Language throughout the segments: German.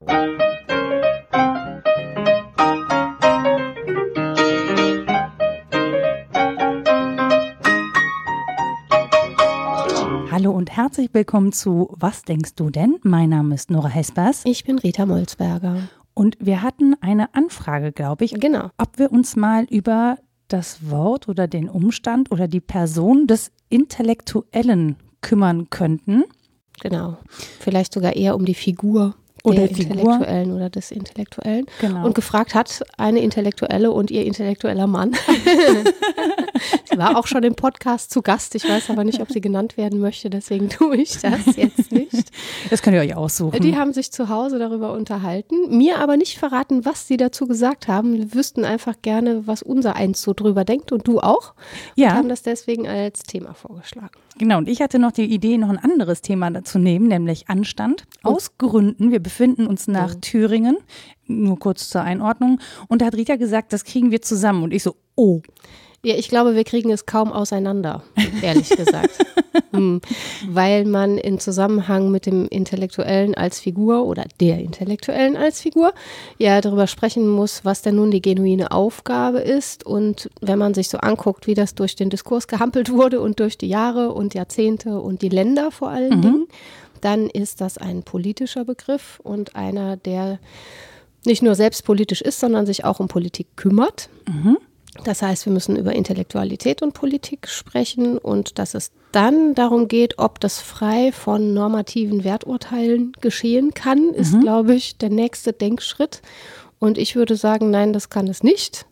Hallo und herzlich willkommen zu Was denkst du denn? Mein Name ist Nora Hespers. Ich bin Rita Molzberger. Und wir hatten eine Anfrage, glaube ich. Genau. Ob wir uns mal über das Wort oder den Umstand oder die Person des Intellektuellen kümmern könnten. Genau. Vielleicht sogar eher um die Figur oder der Intellektuellen oder des Intellektuellen. Genau. Und gefragt hat eine Intellektuelle und ihr intellektueller Mann. sie war auch schon im Podcast zu Gast. Ich weiß aber nicht, ob sie genannt werden möchte, deswegen tue ich das jetzt nicht. Das könnt ihr euch aussuchen. Die haben sich zu Hause darüber unterhalten, mir aber nicht verraten, was sie dazu gesagt haben. Wir wüssten einfach gerne, was unser Eins so drüber denkt und du auch. Ja. Und haben das deswegen als Thema vorgeschlagen. Genau, und ich hatte noch die Idee, noch ein anderes Thema dazu nehmen, nämlich Anstand. Oh. Aus Gründen, wir befinden uns nach Thüringen, nur kurz zur Einordnung. Und da hat Rita gesagt, das kriegen wir zusammen. Und ich so, oh. Ja, ich glaube, wir kriegen es kaum auseinander, ehrlich gesagt. hm. Weil man in Zusammenhang mit dem Intellektuellen als Figur oder der Intellektuellen als Figur ja darüber sprechen muss, was denn nun die genuine Aufgabe ist. Und wenn man sich so anguckt, wie das durch den Diskurs gehampelt wurde und durch die Jahre und Jahrzehnte und die Länder vor allen Mhm. Dingen, dann ist das ein politischer Begriff und einer, der nicht nur selbst politisch ist, sondern sich auch um Politik kümmert. Das heißt, wir müssen über Intellektualität und Politik sprechen und dass es dann darum geht, ob das frei von normativen Werturteilen geschehen kann, ist, glaube ich, der nächste Denkschritt. Und ich würde sagen, nein, das kann es nicht,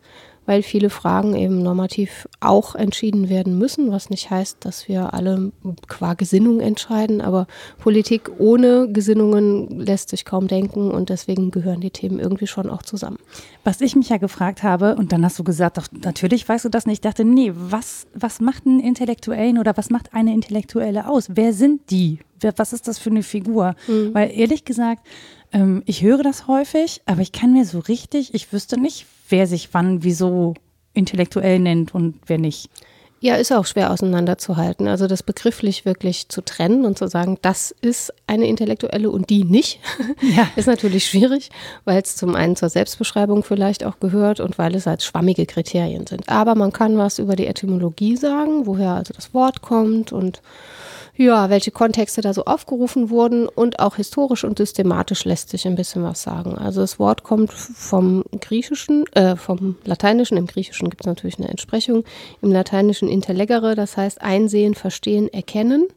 weil viele Fragen eben normativ auch entschieden werden müssen, was nicht heißt, dass wir alle qua Gesinnung entscheiden, aber Politik ohne Gesinnungen lässt sich kaum denken und deswegen gehören die Themen irgendwie schon auch zusammen. Was ich mich ja gefragt habe, und dann hast du gesagt, doch, natürlich weißt du das nicht. Ich dachte, nee, was, was macht einen Intellektuellen oder was macht eine Intellektuelle aus? Wer sind die? Was ist das für eine Figur? Weil ehrlich gesagt, ähm, ich höre das häufig, aber ich kann mir so richtig, ich wüsste nicht, wer sich wann wieso intellektuell nennt und wer nicht. Ja, ist auch schwer auseinanderzuhalten. Also das begrifflich wirklich zu trennen und zu sagen, das ist eine Intellektuelle und die nicht, Ja. ist natürlich schwierig, weil es zum einen zur Selbstbeschreibung vielleicht auch gehört und weil es als schwammige Kriterien sind. Aber man kann was über die Etymologie sagen, woher also das Wort kommt und ja, welche Kontexte da so aufgerufen wurden und auch historisch und systematisch lässt sich ein bisschen was sagen. Also das Wort kommt vom Griechischen, äh, vom Lateinischen. Im Griechischen gibt es natürlich eine Entsprechung. Im Lateinischen intellegere, das heißt einsehen, verstehen, erkennen.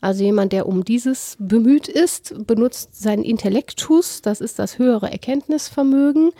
Also jemand, der um dieses bemüht ist, benutzt seinen Intellektus, das ist das höhere Erkenntnisvermögen.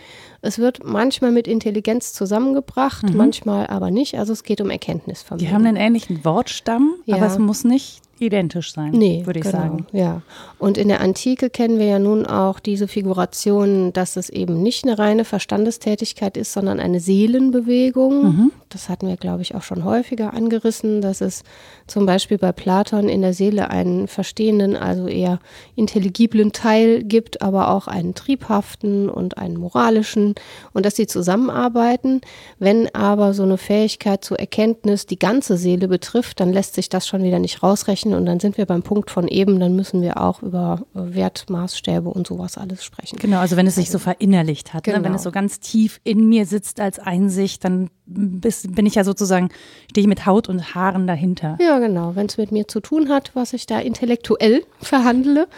Es wird manchmal mit Intelligenz zusammengebracht, manchmal aber nicht. Also es geht um Erkenntnisvermögen. Die haben einen ähnlichen Wortstamm, aber Ja. es muss nicht identisch sein, Nee, würde ich genau, sagen. Ja. Und in der Antike kennen wir ja nun auch diese Figuration, dass es eben nicht eine reine Verstandestätigkeit ist, sondern eine Seelenbewegung. Mhm. Das hatten wir, glaube ich, auch schon häufiger angerissen, dass es zum Beispiel bei Platon in der Seele einen verstehenden, also eher intelligiblen Teil gibt, aber auch einen triebhaften und einen moralischen und dass sie zusammenarbeiten. Wenn aber so eine Fähigkeit zur Erkenntnis die ganze Seele betrifft, dann lässt sich das schon wieder nicht rausrechnen und dann sind wir beim Punkt von eben, dann müssen wir auch über äh, Wertmaßstäbe und sowas alles sprechen. Genau, also wenn es sich so verinnerlicht hat, ne? wenn Genau. es so ganz tief in mir sitzt als Einsicht, dann bin ich ja sozusagen, stehe ich mit Haut und Haaren dahinter. Ja, genau. Wenn es mit mir zu tun hat, was ich da intellektuell verhandle,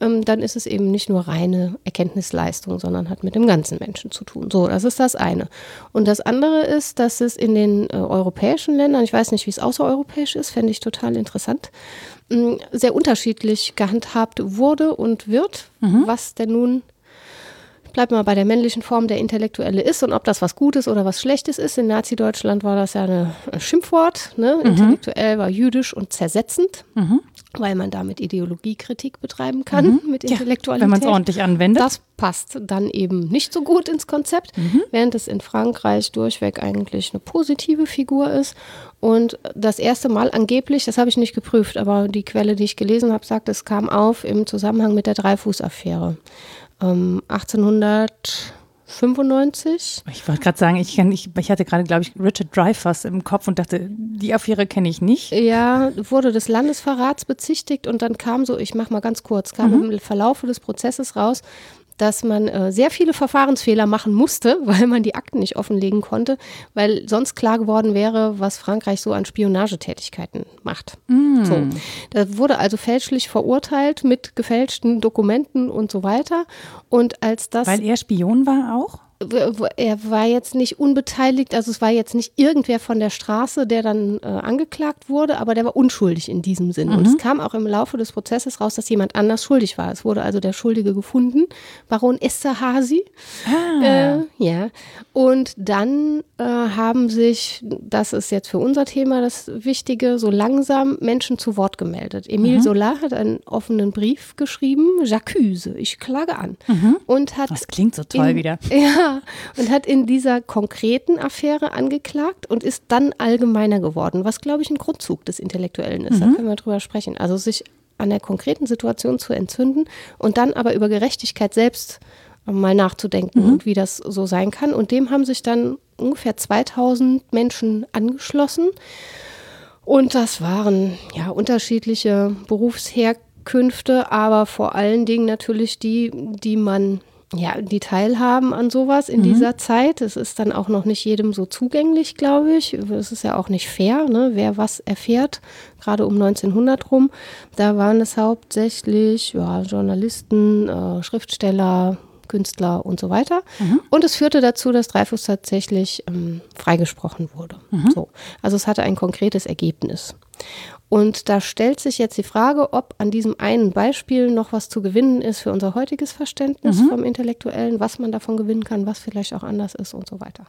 ähm, dann ist es eben nicht nur reine Erkenntnisleistung, sondern hat mit dem ganzen Menschen zu tun. So, das ist das eine. Und das andere ist, dass es in den äh, europäischen Ländern, ich weiß nicht, wie es außereuropäisch ist, fände ich total interessant, mh, sehr unterschiedlich gehandhabt wurde und wird, was denn nun bleibt mal bei der männlichen Form der Intellektuelle ist und ob das was Gutes oder was Schlechtes ist. In Nazi-Deutschland war das ja eine, ein Schimpfwort. Ne? Intellektuell war jüdisch und zersetzend, weil man damit Ideologiekritik betreiben kann mit Ja, Intellektualität. wenn man es ordentlich anwendet. Das passt dann eben nicht so gut ins Konzept, während es in Frankreich durchweg eigentlich eine positive Figur ist. Und das erste Mal angeblich, das habe ich nicht geprüft, aber die Quelle, die ich gelesen habe, sagt, es kam auf im Zusammenhang mit der Dreifuß-Affäre. Ähm, 1895. ich wollte gerade sagen, ich, kenn, ich, ich hatte gerade, glaube ich, Richard Dreyfuss im Kopf und dachte, die Affäre kenne ich nicht. Ja, wurde des Landesverrats bezichtigt und dann kam so, ich mache mal ganz kurz, kam im Verlaufe des Prozesses raus, dass man äh, sehr viele Verfahrensfehler machen musste, weil man die Akten nicht offenlegen konnte, weil sonst klar geworden wäre, was Frankreich so an Spionagetätigkeiten macht. Mm. So. Da wurde also fälschlich verurteilt mit gefälschten Dokumenten und so weiter. Und als das. Weil er Spion war auch? Er war jetzt nicht unbeteiligt, also es war jetzt nicht irgendwer von der Straße, der dann äh, angeklagt wurde, aber der war unschuldig in diesem Sinn. Mhm. Und es kam auch im Laufe des Prozesses raus, dass jemand anders schuldig war. Es wurde also der Schuldige gefunden, Baron Esterhazy. Ah. Äh, ja. Und dann äh, haben sich, das ist jetzt für unser Thema das Wichtige, so langsam Menschen zu Wort gemeldet. Emile mhm. Solar hat einen offenen Brief geschrieben, J'accuse, ich klage an. Mhm. Und hat das klingt so toll in, wieder. Ja, und hat in dieser konkreten Affäre angeklagt und ist dann allgemeiner geworden, was, glaube ich, ein Grundzug des Intellektuellen ist. Mhm. Da können wir drüber sprechen. Also sich an der konkreten Situation zu entzünden und dann aber über Gerechtigkeit selbst mal nachzudenken mhm. und wie das so sein kann. Und dem haben sich dann ungefähr 2000 Menschen angeschlossen. Und das waren ja unterschiedliche Berufsherkünfte, aber vor allen Dingen natürlich die, die man ja, die teilhaben an sowas in mhm. dieser Zeit. Es ist dann auch noch nicht jedem so zugänglich, glaube ich. Es ist ja auch nicht fair, ne? wer was erfährt, gerade um 1900 rum. Da waren es hauptsächlich ja, Journalisten, äh, Schriftsteller, Künstler und so weiter. Mhm. Und es führte dazu, dass Dreyfus tatsächlich ähm, freigesprochen wurde. Mhm. So. Also es hatte ein konkretes Ergebnis. Und da stellt sich jetzt die Frage, ob an diesem einen Beispiel noch was zu gewinnen ist für unser heutiges Verständnis mhm. vom Intellektuellen, was man davon gewinnen kann, was vielleicht auch anders ist und so weiter.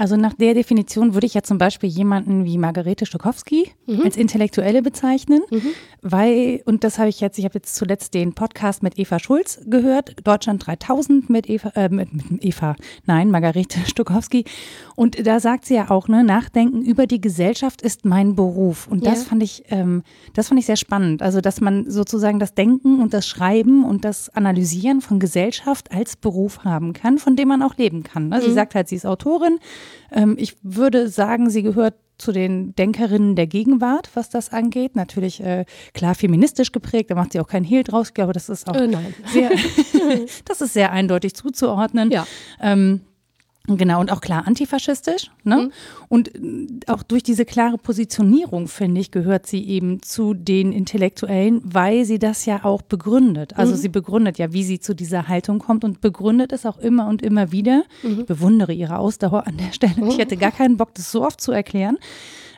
Also nach der Definition würde ich ja zum Beispiel jemanden wie Margarete Stokowski mhm. als Intellektuelle bezeichnen, mhm. weil, und das habe ich jetzt, ich habe jetzt zuletzt den Podcast mit Eva Schulz gehört, Deutschland 3000 mit Eva, äh, mit, mit Eva, nein, Margarete Stokowski. Und da sagt sie ja auch, ne, Nachdenken über die Gesellschaft ist mein Beruf. Und das ja. fand ich äh, ähm, das fand ich sehr spannend. Also, dass man sozusagen das Denken und das Schreiben und das Analysieren von Gesellschaft als Beruf haben kann, von dem man auch leben kann. Ne? Sie mhm. sagt halt, sie ist Autorin. Ähm, ich würde sagen, sie gehört zu den Denkerinnen der Gegenwart, was das angeht. Natürlich äh, klar feministisch geprägt, da macht sie auch keinen Hehl draus. Ich glaube, das ist auch äh, sehr, das ist sehr eindeutig zuzuordnen. Ja. Ähm, Genau, und auch klar antifaschistisch. Ne? Mhm. Und äh, auch durch diese klare Positionierung, finde ich, gehört sie eben zu den Intellektuellen, weil sie das ja auch begründet. Also mhm. sie begründet ja, wie sie zu dieser Haltung kommt und begründet es auch immer und immer wieder. Mhm. Ich bewundere ihre Ausdauer an der Stelle. Ich hätte gar keinen Bock, das so oft zu erklären.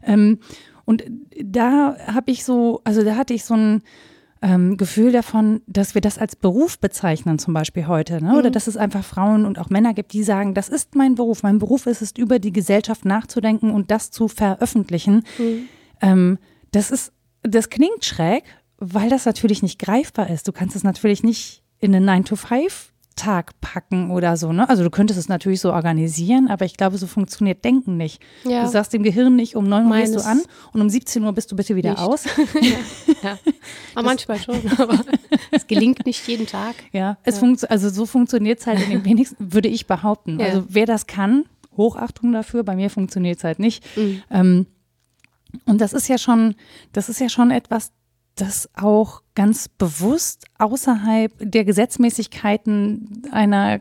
Ähm, und da habe ich so, also da hatte ich so ein ähm, Gefühl davon, dass wir das als Beruf bezeichnen, zum Beispiel heute. Ne? Oder mhm. dass es einfach Frauen und auch Männer gibt, die sagen, das ist mein Beruf. Mein Beruf ist es, über die Gesellschaft nachzudenken und das zu veröffentlichen. Mhm. Ähm, das ist, das klingt schräg, weil das natürlich nicht greifbar ist. Du kannst es natürlich nicht in eine 9 to 5 Tag packen oder so. Ne? Also du könntest es natürlich so organisieren, aber ich glaube, so funktioniert Denken nicht. Ja. Du sagst dem Gehirn nicht, um 9 Uhr gehst du an und um 17 Uhr bist du bitte wieder nicht. aus. ja. ja. Aber manchmal schon, aber es gelingt nicht jeden Tag. Ja, es ja. also so funktioniert es halt in den wenigsten, würde ich behaupten. Ja. Also wer das kann, Hochachtung dafür, bei mir funktioniert es halt nicht. Mhm. Ähm, und das ist ja schon, das ist ja schon etwas, das auch ganz bewusst außerhalb der Gesetzmäßigkeiten einer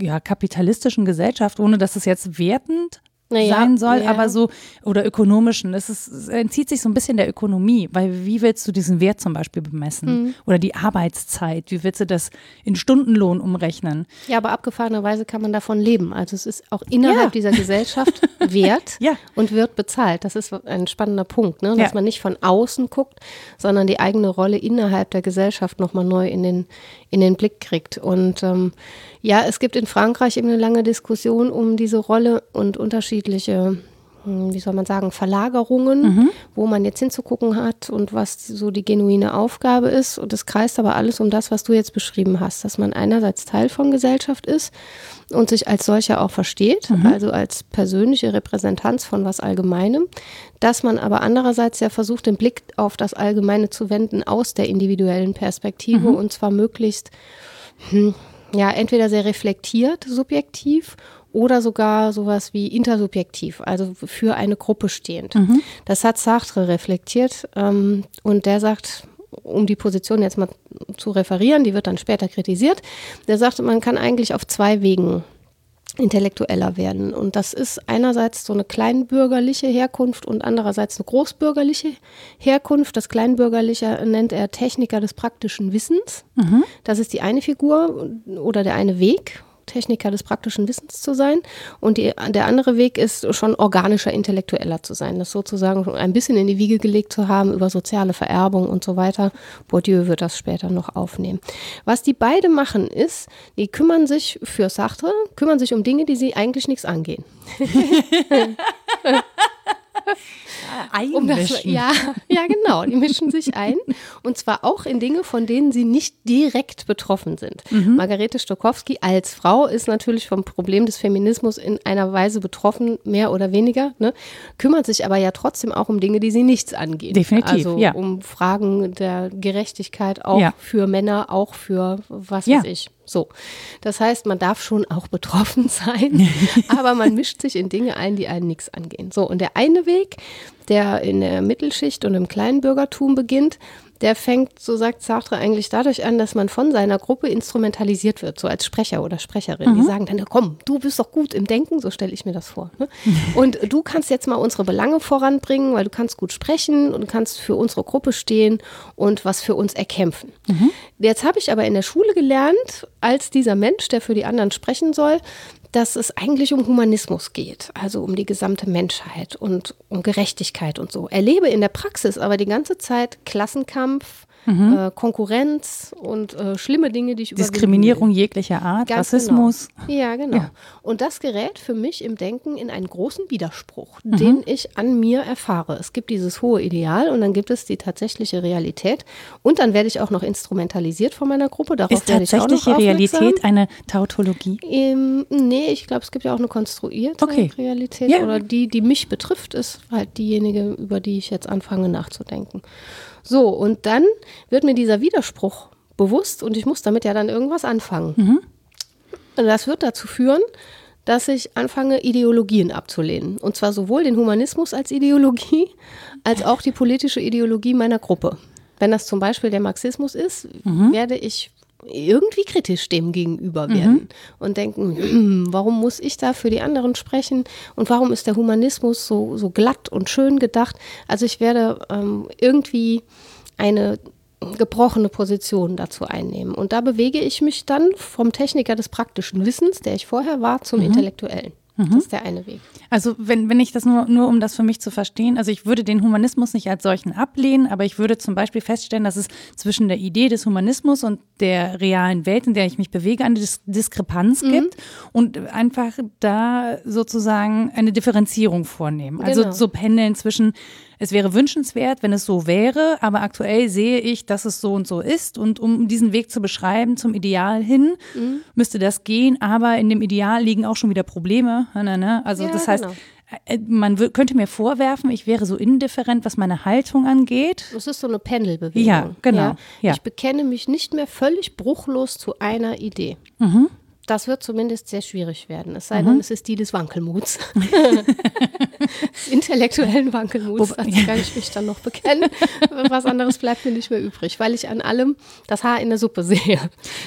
ja, kapitalistischen Gesellschaft, ohne dass es jetzt wertend naja, sein soll, ja. aber so, oder ökonomischen. Es, ist, es entzieht sich so ein bisschen der Ökonomie, weil wie willst du diesen Wert zum Beispiel bemessen? Mhm. Oder die Arbeitszeit, wie willst du das in Stundenlohn umrechnen? Ja, aber abgefahrenerweise kann man davon leben. Also es ist auch innerhalb ja. dieser Gesellschaft wert ja. und wird bezahlt. Das ist ein spannender Punkt, ne? dass man nicht von außen guckt, sondern die eigene Rolle innerhalb der Gesellschaft nochmal neu in den, in den Blick kriegt. Und ähm, ja, es gibt in Frankreich eben eine lange Diskussion um diese Rolle und unterschiedliche, hm, wie soll man sagen, Verlagerungen, mhm. wo man jetzt hinzugucken hat und was so die genuine Aufgabe ist. Und es kreist aber alles um das, was du jetzt beschrieben hast, dass man einerseits Teil von Gesellschaft ist und sich als solcher auch versteht, mhm. also als persönliche Repräsentanz von was Allgemeinem, dass man aber andererseits ja versucht, den Blick auf das Allgemeine zu wenden aus der individuellen Perspektive mhm. und zwar möglichst hm, ja, entweder sehr reflektiert, subjektiv oder sogar sowas wie intersubjektiv, also für eine Gruppe stehend. Mhm. Das hat Sartre reflektiert ähm, und der sagt, um die Position jetzt mal zu referieren, die wird dann später kritisiert, der sagte, man kann eigentlich auf zwei Wegen intellektueller werden. Und das ist einerseits so eine kleinbürgerliche Herkunft und andererseits eine großbürgerliche Herkunft. Das Kleinbürgerliche nennt er Techniker des praktischen Wissens. Mhm. Das ist die eine Figur oder der eine Weg. Techniker des praktischen Wissens zu sein. Und die, der andere Weg ist schon organischer Intellektueller zu sein, das sozusagen ein bisschen in die Wiege gelegt zu haben über soziale Vererbung und so weiter. Bourdieu wird das später noch aufnehmen. Was die beide machen ist, die kümmern sich für Sartre, kümmern sich um Dinge, die sie eigentlich nichts angehen. Um das, ja, ja, genau. Die mischen sich ein. Und zwar auch in Dinge, von denen sie nicht direkt betroffen sind. Mhm. Margarete Stokowski als Frau ist natürlich vom Problem des Feminismus in einer Weise betroffen, mehr oder weniger, ne? kümmert sich aber ja trotzdem auch um Dinge, die sie nichts angehen. Definitiv. Also ja. um Fragen der Gerechtigkeit auch ja. für Männer, auch für was ja. weiß ich. So. Das heißt, man darf schon auch betroffen sein, aber man mischt sich in Dinge ein, die einen nichts angehen. So. Und der eine Weg, der in der Mittelschicht und im Kleinbürgertum beginnt, der fängt, so sagt Sartre, eigentlich dadurch an, dass man von seiner Gruppe instrumentalisiert wird, so als Sprecher oder Sprecherin. Mhm. Die sagen dann, komm, du bist doch gut im Denken, so stelle ich mir das vor. Ne? Und du kannst jetzt mal unsere Belange voranbringen, weil du kannst gut sprechen und kannst für unsere Gruppe stehen und was für uns erkämpfen. Mhm. Jetzt habe ich aber in der Schule gelernt, als dieser Mensch, der für die anderen sprechen soll, dass es eigentlich um Humanismus geht, also um die gesamte Menschheit und um Gerechtigkeit und so. Erlebe in der Praxis aber die ganze Zeit Klassenkampf, mhm. äh, Konkurrenz und äh, schlimme Dinge, die ich Diskriminierung jeglicher Art, Ganz Rassismus. Genau. Ja, genau. Ja. Und das gerät für mich im Denken in einen großen Widerspruch, mhm. den ich an mir erfahre. Es gibt dieses hohe Ideal und dann gibt es die tatsächliche Realität und dann werde ich auch noch instrumentalisiert von meiner Gruppe. Darauf Ist tatsächliche Realität eine Tautologie? Ähm, nee, ich glaube, es gibt ja auch eine konstruierte okay. Realität ja. oder die, die mich betrifft, ist halt diejenige, über die ich jetzt anfange nachzudenken. So, und dann wird mir dieser Widerspruch bewusst und ich muss damit ja dann irgendwas anfangen. Mhm. Und das wird dazu führen, dass ich anfange, Ideologien abzulehnen. Und zwar sowohl den Humanismus als Ideologie, als auch die politische Ideologie meiner Gruppe. Wenn das zum Beispiel der Marxismus ist, mhm. werde ich irgendwie kritisch dem gegenüber werden mhm. und denken, hm, warum muss ich da für die anderen sprechen und warum ist der Humanismus so, so glatt und schön gedacht? Also ich werde ähm, irgendwie eine gebrochene Position dazu einnehmen. Und da bewege ich mich dann vom Techniker des praktischen Wissens, der ich vorher war, zum mhm. Intellektuellen. Mhm. Das ist der eine Weg. Also wenn, wenn ich das nur, nur, um das für mich zu verstehen, also ich würde den Humanismus nicht als solchen ablehnen, aber ich würde zum Beispiel feststellen, dass es zwischen der Idee des Humanismus und der realen Welt, in der ich mich bewege, eine Dis Diskrepanz mhm. gibt und einfach da sozusagen eine Differenzierung vornehmen. Also genau. so pendeln zwischen es wäre wünschenswert, wenn es so wäre, aber aktuell sehe ich, dass es so und so ist. Und um diesen Weg zu beschreiben zum Ideal hin, mhm. müsste das gehen. Aber in dem Ideal liegen auch schon wieder Probleme. Also ja, das heißt, genau. Äh, man könnte mir vorwerfen, ich wäre so indifferent, was meine Haltung angeht. Das ist so eine Pendelbewegung. Ja, genau. Ja? Ja. Ich bekenne mich nicht mehr völlig bruchlos zu einer Idee. Mhm. Das wird zumindest sehr schwierig werden. Es sei mhm. denn, es ist die des Wankelmuts. des intellektuellen Wankelmuts. Dazu kann ich mich dann noch bekennen. Was anderes bleibt mir nicht mehr übrig, weil ich an allem das Haar in der Suppe sehe.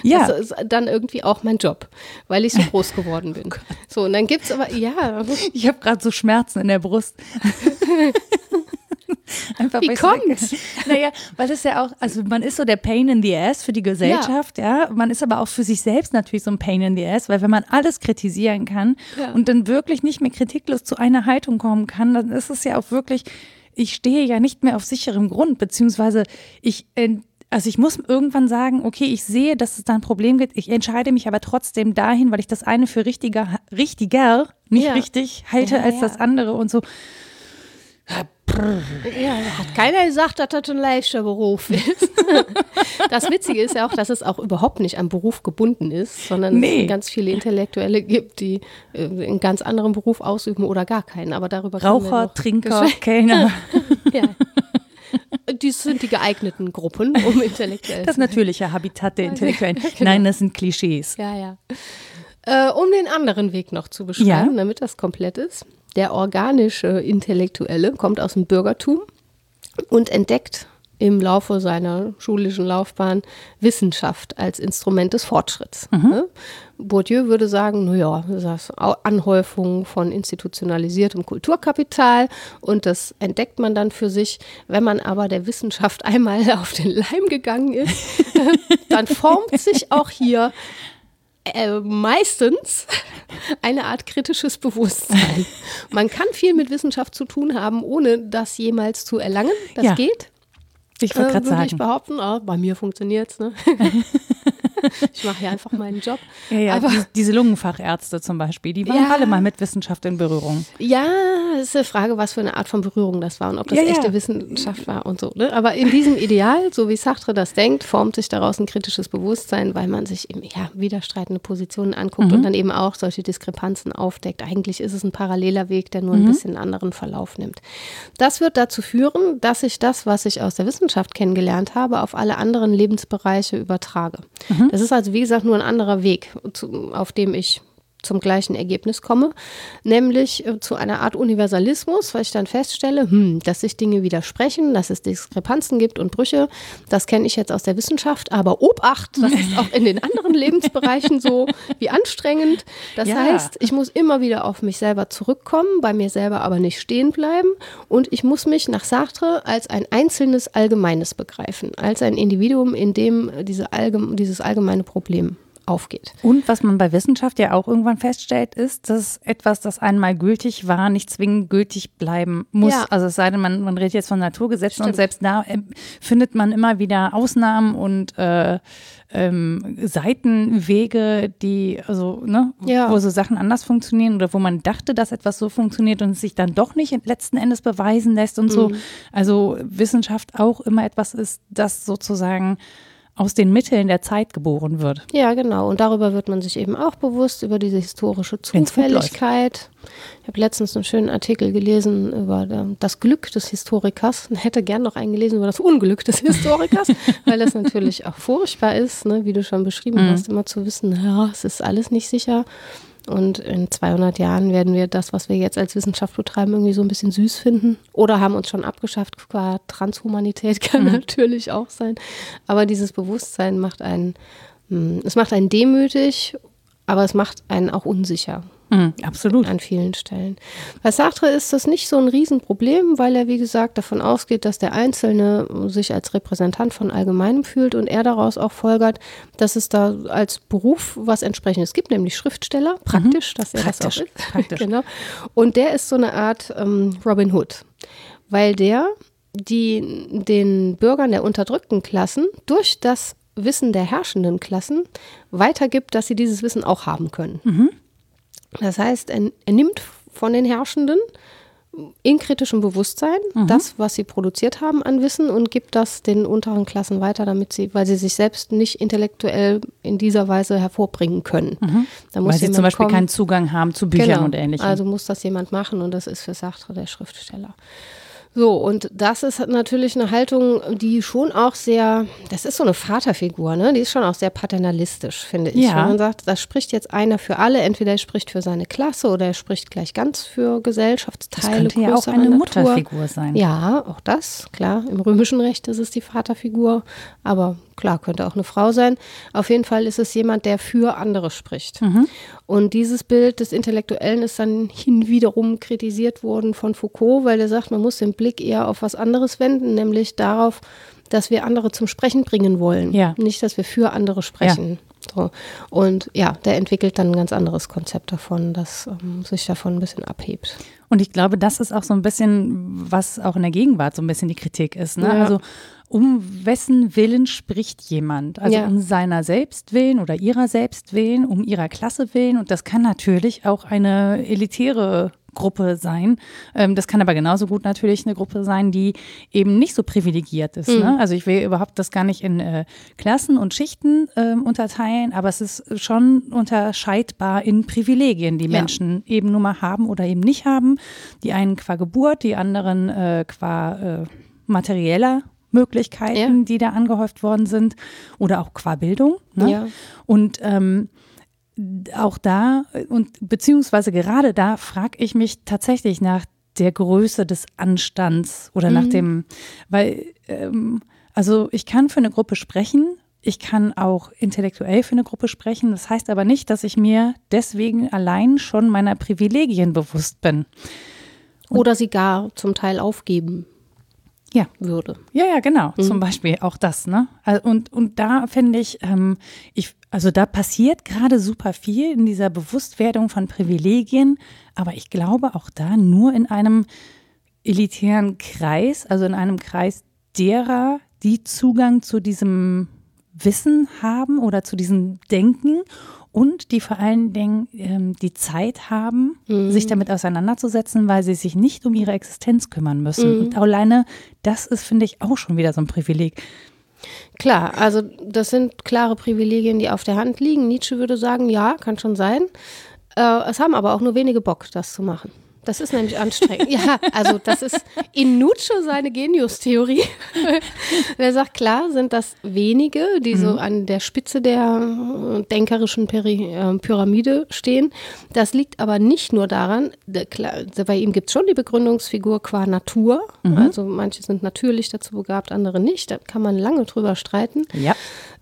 Ja. Das ist dann irgendwie auch mein Job, weil ich so groß geworden bin. Oh so, und dann gibt es aber, ja. Ich habe gerade so Schmerzen in der Brust. Einfach Wie kommt's? Naja, weil es ja auch, also man ist so der Pain in the Ass für die Gesellschaft, ja. ja. Man ist aber auch für sich selbst natürlich so ein Pain in the Ass, weil wenn man alles kritisieren kann ja. und dann wirklich nicht mehr kritiklos zu einer Haltung kommen kann, dann ist es ja auch wirklich, ich stehe ja nicht mehr auf sicherem Grund, beziehungsweise ich also ich muss irgendwann sagen, okay, ich sehe, dass es da ein Problem gibt. Ich entscheide mich aber trotzdem dahin, weil ich das eine für richtiger, richtiger, nicht ja. richtig halte ja, als das andere und so. Ja, hat keiner gesagt, dass das ein leichter Beruf ist. das Witzige ist ja auch, dass es auch überhaupt nicht am Beruf gebunden ist, sondern nee. es ganz viele Intellektuelle gibt, die äh, einen ganz anderen Beruf ausüben oder gar keinen. Aber darüber Raucher, Trinker, Kellner. ja. Dies sind die geeigneten Gruppen, um intellektuell Das natürliche Habitat der Intellektuellen. genau. Nein, das sind Klischees. Ja, ja. Äh, um den anderen Weg noch zu beschreiben, ja. damit das komplett ist der organische Intellektuelle kommt aus dem Bürgertum und entdeckt im Laufe seiner schulischen Laufbahn Wissenschaft als Instrument des Fortschritts. Mhm. Ne? Bourdieu würde sagen, naja, das ist Anhäufung von institutionalisiertem Kulturkapital und das entdeckt man dann für sich. Wenn man aber der Wissenschaft einmal auf den Leim gegangen ist, dann formt sich auch hier äh, meistens eine Art kritisches Bewusstsein. Man kann viel mit Wissenschaft zu tun haben, ohne das jemals zu erlangen. Das ja. geht. Ich wollte gerade äh, sagen. ich behaupten, oh, bei mir funktioniert es. Ne? ich mache hier einfach meinen Job. Ja, ja, Aber, die, diese Lungenfachärzte zum Beispiel, die waren ja, alle mal mit Wissenschaft in Berührung. Ja, es ist eine Frage, was für eine Art von Berührung das war und ob das ja, echte Wissenschaft war und so. Ne? Aber in diesem Ideal, so wie Sartre das denkt, formt sich daraus ein kritisches Bewusstsein, weil man sich eben ja, widerstreitende Positionen anguckt mhm. und dann eben auch solche Diskrepanzen aufdeckt. Eigentlich ist es ein paralleler Weg, der nur ein mhm. bisschen einen anderen Verlauf nimmt. Das wird dazu führen, dass ich das, was ich aus der Wissenschaft kennengelernt habe, auf alle anderen Lebensbereiche übertrage. Mhm. Das ist also, wie gesagt, nur ein anderer Weg, auf dem ich zum gleichen Ergebnis komme, nämlich äh, zu einer Art Universalismus, weil ich dann feststelle, hm, dass sich Dinge widersprechen, dass es Diskrepanzen gibt und Brüche. Das kenne ich jetzt aus der Wissenschaft, aber Obacht, das ist auch in den anderen Lebensbereichen so, wie anstrengend. Das ja. heißt, ich muss immer wieder auf mich selber zurückkommen, bei mir selber aber nicht stehen bleiben und ich muss mich nach Sartre als ein einzelnes Allgemeines begreifen, als ein Individuum, in dem diese allgeme dieses allgemeine Problem aufgeht. Und was man bei Wissenschaft ja auch irgendwann feststellt, ist, dass etwas, das einmal gültig war, nicht zwingend gültig bleiben muss. Ja. Also es sei denn, man, man redet jetzt von Naturgesetzen Stimmt. und selbst da äh, findet man immer wieder Ausnahmen und äh, ähm, Seitenwege, die, also, ne, ja. wo so Sachen anders funktionieren oder wo man dachte, dass etwas so funktioniert und es sich dann doch nicht letzten Endes beweisen lässt und mhm. so. Also Wissenschaft auch immer etwas ist, das sozusagen aus den Mitteln der Zeit geboren wird. Ja, genau. Und darüber wird man sich eben auch bewusst, über diese historische Zufälligkeit. Ich habe letztens einen schönen Artikel gelesen über ähm, das Glück des Historikers. Ich hätte gern noch einen gelesen über das Unglück des Historikers, weil das natürlich auch furchtbar ist, ne, wie du schon beschrieben mhm. hast, immer zu wissen, ja, es ist alles nicht sicher. Und in 200 Jahren werden wir das, was wir jetzt als Wissenschaft betreiben, irgendwie so ein bisschen süß finden. Oder haben uns schon abgeschafft. Qua Transhumanität kann mhm. natürlich auch sein. Aber dieses Bewusstsein macht einen, hm, es macht einen demütig, aber es macht einen auch unsicher. Mhm, absolut. An vielen Stellen. Bei Sartre ist das nicht so ein Riesenproblem, weil er, wie gesagt, davon ausgeht, dass der Einzelne sich als Repräsentant von Allgemeinem fühlt und er daraus auch folgert, dass es da als Beruf was entsprechendes gibt, nämlich Schriftsteller. Praktisch, mhm. dass er Praktisch. das auch ist. Praktisch. genau. Und der ist so eine Art ähm, Robin Hood, weil der die den Bürgern der unterdrückten Klassen durch das Wissen der herrschenden Klassen weitergibt, dass sie dieses Wissen auch haben können. Mhm. Das heißt, er, er nimmt von den Herrschenden in kritischem Bewusstsein mhm. das, was sie produziert haben an Wissen und gibt das den unteren Klassen weiter, damit sie, weil sie sich selbst nicht intellektuell in dieser Weise hervorbringen können. Mhm. weil sie zum Beispiel kommen, keinen Zugang haben zu Büchern genau, und ähnlichem. Also muss das jemand machen und das ist für Sartre der Schriftsteller. So, und das ist natürlich eine Haltung, die schon auch sehr, das ist so eine Vaterfigur, ne? Die ist schon auch sehr paternalistisch, finde ich. Ja. Wenn man sagt, da spricht jetzt einer für alle, entweder er spricht für seine Klasse oder er spricht gleich ganz für Gesellschaftsteile. Das könnte ja auch eine Natur. Mutterfigur sein. Ja, auch das, klar. Im römischen Recht ist es die Vaterfigur, aber klar, könnte auch eine Frau sein. Auf jeden Fall ist es jemand, der für andere spricht. Mhm. Und dieses Bild des Intellektuellen ist dann hinwiederum kritisiert worden von Foucault, weil er sagt, man muss den Blick eher auf was anderes wenden, nämlich darauf, dass wir andere zum Sprechen bringen wollen. Ja. Nicht, dass wir für andere sprechen. Ja. So. Und ja, der entwickelt dann ein ganz anderes Konzept davon, das ähm, sich davon ein bisschen abhebt. Und ich glaube, das ist auch so ein bisschen, was auch in der Gegenwart so ein bisschen die Kritik ist. Ne? Ja. Also um wessen Willen spricht jemand? Also ja. um seiner selbst willen oder ihrer selbst willen, um ihrer Klasse willen. Und das kann natürlich auch eine elitäre Gruppe sein. Ähm, das kann aber genauso gut natürlich eine Gruppe sein, die eben nicht so privilegiert ist. Mhm. Ne? Also ich will überhaupt das gar nicht in äh, Klassen und Schichten äh, unterteilen, aber es ist schon unterscheidbar in Privilegien, die ja. Menschen eben nur mal haben oder eben nicht haben. Die einen qua Geburt, die anderen äh, qua äh, materieller Möglichkeiten, ja. die da angehäuft worden sind oder auch qua Bildung. Ne? Ja. Und ähm, auch da und beziehungsweise gerade da frage ich mich tatsächlich nach der Größe des Anstands oder mhm. nach dem, weil ähm, Also ich kann für eine Gruppe sprechen, ich kann auch intellektuell für eine Gruppe sprechen. Das heißt aber nicht, dass ich mir deswegen allein schon meiner Privilegien bewusst bin. Oder sie gar zum Teil aufgeben Ja. würde. Ja, ja, genau. Zum Beispiel auch das, ne? Und, und da finde ich, ähm, ich, also da passiert gerade super viel in dieser Bewusstwerdung von Privilegien, aber ich glaube auch da nur in einem elitären Kreis, also in einem Kreis derer, die Zugang zu diesem Wissen haben oder zu diesem Denken und die vor allen Dingen ähm, die Zeit haben, sich damit auseinanderzusetzen, weil sie sich nicht um ihre Existenz kümmern müssen. Und alleine das ist, finde ich, auch schon wieder so ein Privileg. Klar, also das sind klare Privilegien, die auf der Hand liegen. Nietzsche würde sagen, ja, kann schon sein. Äh, es haben aber auch nur wenige Bock, das zu machen. Das ist nämlich anstrengend. ja, also das ist in Nietzsche seine Genius-Theorie. er sagt, klar sind das wenige, die so an der Spitze der äh, denkerischen Peri äh, Pyramide stehen. Das liegt aber nicht nur daran, klar, bei ihm gibt es schon die Begründungsfigur qua Natur. Also manche sind natürlich dazu begabt, andere nicht. Da kann man lange drüber streiten. Ja.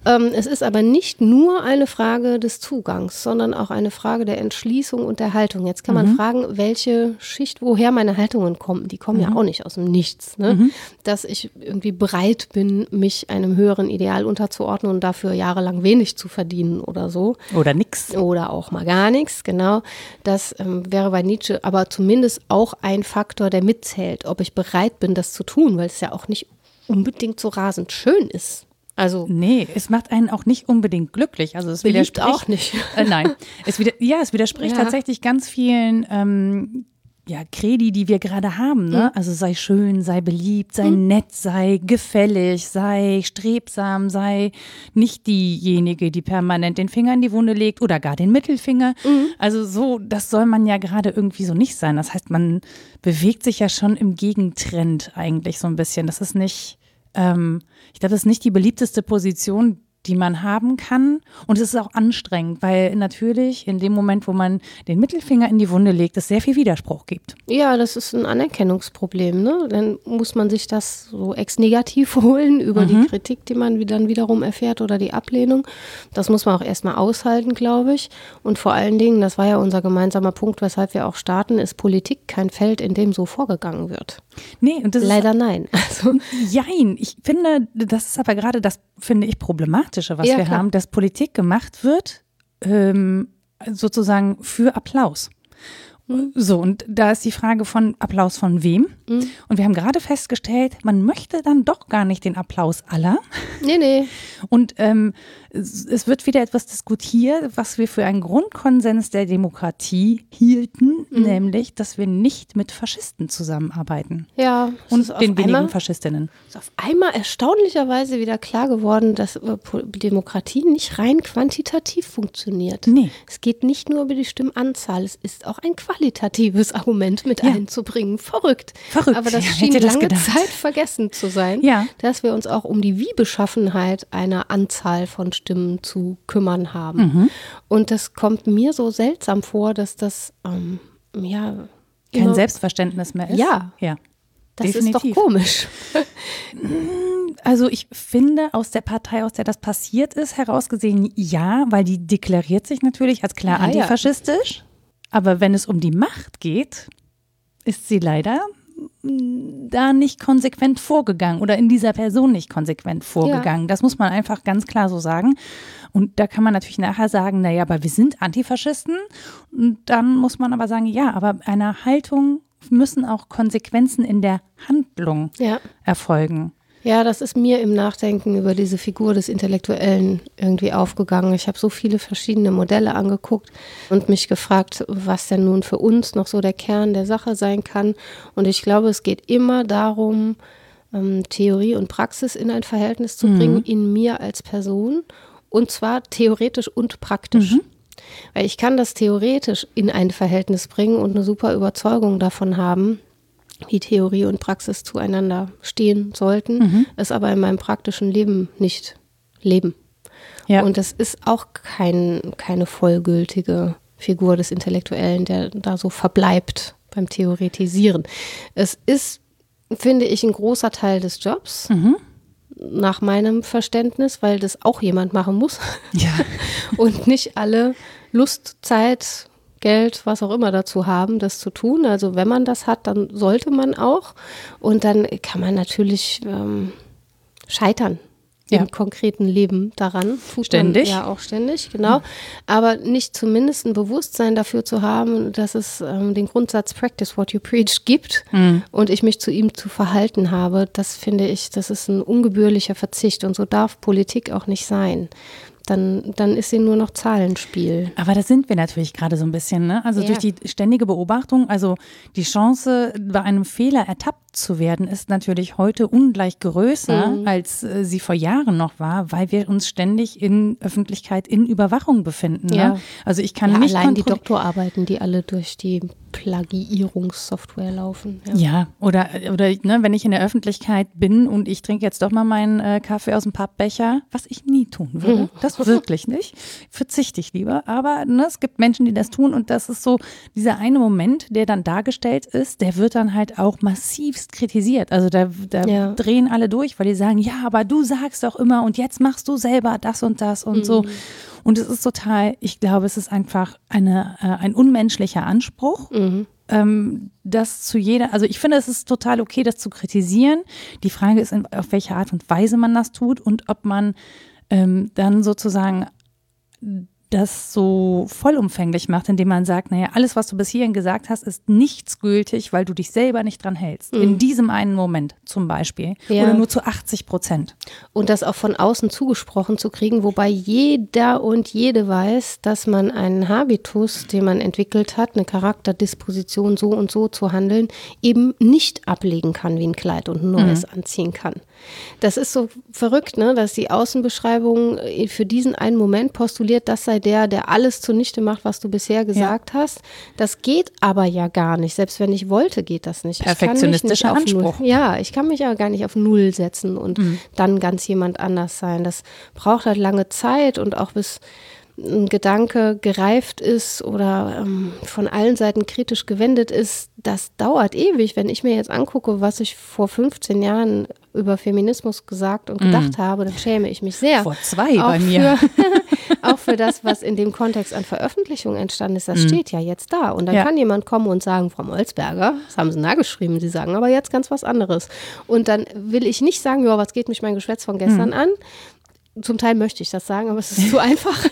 Ähm, es ist aber nicht nur eine Frage des Zugangs, sondern auch eine Frage der Entschließung und der Haltung. Jetzt kann man fragen, welche Schicht, woher meine Haltungen kommen. Die kommen ja auch nicht aus dem Nichts. Ne? Dass ich irgendwie bereit bin, mich einem höheren Ideal unterzuordnen und dafür jahrelang wenig zu verdienen oder so. Oder nix. Oder auch mal gar nichts, genau. Das ähm, wäre bei Nietzsche aber zumindest auch ein Faktor, der mitzählt, ob ich bereit bin, das zu tun, weil es ja auch nicht unbedingt so rasend schön ist. Also Nee, es macht einen auch nicht unbedingt glücklich. Also es widerspricht auch nicht. Äh, nein, es wieder, ja, es widerspricht Ja. tatsächlich ganz vielen ja, ja, Kredi, die wir gerade haben. Ne? Also sei schön, sei beliebt, sei nett, sei gefällig, sei strebsam, sei nicht diejenige, die permanent den Finger in die Wunde legt oder gar den Mittelfinger. Also so, das soll man ja gerade irgendwie so nicht sein. Das heißt, man bewegt sich ja schon im Gegentrend eigentlich so ein bisschen. Das ist nicht, ähm, ich glaube, das ist nicht die beliebteste Position, die man haben kann. Und es ist auch anstrengend, weil natürlich in dem Moment, wo man den Mittelfinger in die Wunde legt, es sehr viel Widerspruch gibt. Ja, das ist ein Anerkennungsproblem. Ne? Dann muss man sich das so ex-negativ holen über die Kritik, die man dann wiederum erfährt oder die Ablehnung. Das muss man auch erstmal aushalten, glaube ich. Und vor allen Dingen, das war ja unser gemeinsamer Punkt, weshalb wir auch starten, ist Politik kein Feld, in dem so vorgegangen wird. Nee, und das Leider nein. Also, ist. Jein. Ich finde, das ist aber gerade das, finde ich, Problematische, was Ja, wir klar. haben, dass Politik gemacht wird, ähm, sozusagen für Applaus. So, und da ist die Frage von Applaus von wem? Und wir haben gerade festgestellt, man möchte dann doch gar nicht den Applaus aller. nee, nee. Und ähm, es wird wieder etwas diskutiert, was wir für einen Grundkonsens der Demokratie hielten, nämlich, dass wir nicht mit Faschisten zusammenarbeiten. Ja, Und den wenigen einmal- Faschistinnen. ist auf einmal erstaunlicherweise wieder klar geworden, dass äh, Demokratie nicht rein quantitativ funktioniert. Nee. Es geht nicht nur über die Stimmenanzahl, es ist auch ein qualitatives Argument mit Ja. einzubringen. Verrückt. Verrückt. Aber das Ja, schien das lange gedacht. Zeit vergessen zu sein, Ja. dass wir uns auch um die Wie-Beschaffenheit einer Anzahl von Stimmen zu kümmern haben. Mhm. Und das kommt mir so seltsam vor, dass das, ähm, ja, Kein immer- Selbstverständnis mehr ist. Ja. Ja. das definitiv. ist doch komisch. Also ich finde, aus der Partei, aus der das passiert ist, herausgesehen, ja, weil die deklariert sich natürlich als klar Ja, ja. antifaschistisch. Aber wenn es um die Macht geht, ist sie leider mm, da nicht konsequent vorgegangen oder in dieser Person nicht konsequent vorgegangen. Das muss man einfach ganz klar so sagen. Und da kann man natürlich nachher sagen, naja, aber wir sind Antifaschisten. Und dann muss man aber sagen, ja, aber einer Haltung müssen auch Konsequenzen in der Handlung Ja. erfolgen. Ja, das ist mir im Nachdenken über diese Figur des Intellektuellen irgendwie aufgegangen. Ich habe so viele verschiedene Modelle angeguckt und mich gefragt, was denn nun für uns noch so der Kern der Sache sein kann. Und ich glaube, es geht immer darum, ähm, Theorie und Praxis in ein Verhältnis zu bringen, in mir als Person. Und zwar theoretisch und praktisch. Weil ich kann das theoretisch in ein Verhältnis bringen und eine super Überzeugung davon haben, wie Theorie und Praxis zueinander stehen sollten, es aber in meinem praktischen Leben nicht leben. Ja. Und das ist auch kein, keine vollgültige Figur des Intellektuellen, der da so verbleibt beim Theoretisieren. Es ist, finde ich, ein großer Teil des Jobs. nach meinem Verständnis, weil das auch jemand machen muss. Ja. Und nicht alle Lust, Zeit, Geld, was auch immer dazu haben, das zu tun. Also wenn man das hat, dann sollte man auch. Und dann kann man natürlich ähm, scheitern Ja. im konkreten Leben daran. Tut Ständig. Ja, auch ständig, genau. Aber nicht zumindest ein Bewusstsein dafür zu haben, dass es ähm, den Grundsatz Practice what you preach gibt und ich mich zu ihm zu verhalten habe, das finde ich, das ist ein ungebührlicher Verzicht und so darf Politik auch nicht sein. Dann, dann ist sie nur noch Zahlenspiel. Aber da sind wir natürlich gerade so ein bisschen, ne? Also Ja. durch die ständige Beobachtung, also die Chance, bei einem Fehler ertappt zu werden, ist natürlich heute ungleich größer, Mhm. als äh, sie vor Jahren noch war, weil wir uns ständig in Öffentlichkeit in Überwachung befinden. Ne? Ja. Also ich kann Ja, nicht allein die Doktorarbeiten, die alle durch die Plagiierungssoftware laufen. Ja. Ja, oder, oder ne, wenn ich in der Öffentlichkeit bin und ich trinke jetzt doch mal meinen äh, Kaffee aus dem Pappbecher, was ich nie tun würde, das wirklich nicht, verzichte ich lieber. Aber ne, es gibt Menschen, die das tun und das ist so dieser eine Moment, der dann dargestellt ist, der wird dann halt auch massivst kritisiert. Also da, da Ja. drehen alle durch, weil die sagen, ja, aber du sagst doch immer und jetzt machst du selber das und das und so. Und es ist total, ich glaube, es ist einfach eine, äh, ein unmenschlicher Anspruch ähm, das zu jeder, also ich finde, es ist total okay, das zu kritisieren. Die Frage ist, auf welche Art und Weise man das tut und ob man ähm, dann sozusagen das so vollumfänglich macht, indem man sagt, naja, alles, was du bis hierhin gesagt hast, ist nichts gültig, weil du dich selber nicht dran hältst. In diesem einen Moment zum Beispiel. Ja. Oder nur zu 80 Prozent. Und das auch von außen zugesprochen zu kriegen, wobei jeder und jede weiß, dass man einen Habitus, den man entwickelt hat, eine Charakterdisposition, so und so zu handeln, eben nicht ablegen kann wie ein Kleid und ein neues anziehen kann. Das ist so verrückt, ne? dass die Außenbeschreibung äh, für diesen einen Moment postuliert, das sei der, der alles zunichte macht, was du bisher gesagt hast. Das geht aber ja gar nicht. Selbst wenn ich wollte, geht das nicht. Mich nicht Perfektionistischer auf Null- Anspruch. ja, ich kann mich ja gar nicht auf Null setzen und dann ganz jemand anders sein. Das braucht halt lange Zeit und auch bis ein Gedanke gereift ist oder ähm, von allen Seiten kritisch gewendet ist, das dauert ewig. Wenn ich mir jetzt angucke, was ich vor 15 Jahren über Feminismus gesagt und gedacht habe, dann schäme ich mich sehr. Vor zwei auch bei mir. Für, auch für das, was in dem Kontext an Veröffentlichung entstanden ist, das steht ja jetzt da. Und dann Ja. kann jemand kommen und sagen, Frau Molzberger, das haben Sie da geschrieben, Sie sagen aber jetzt ganz was anderes. Und dann will ich nicht sagen, ja, was geht mich mein Geschwätz von gestern an? Zum Teil möchte ich das sagen, aber es ist zu einfach.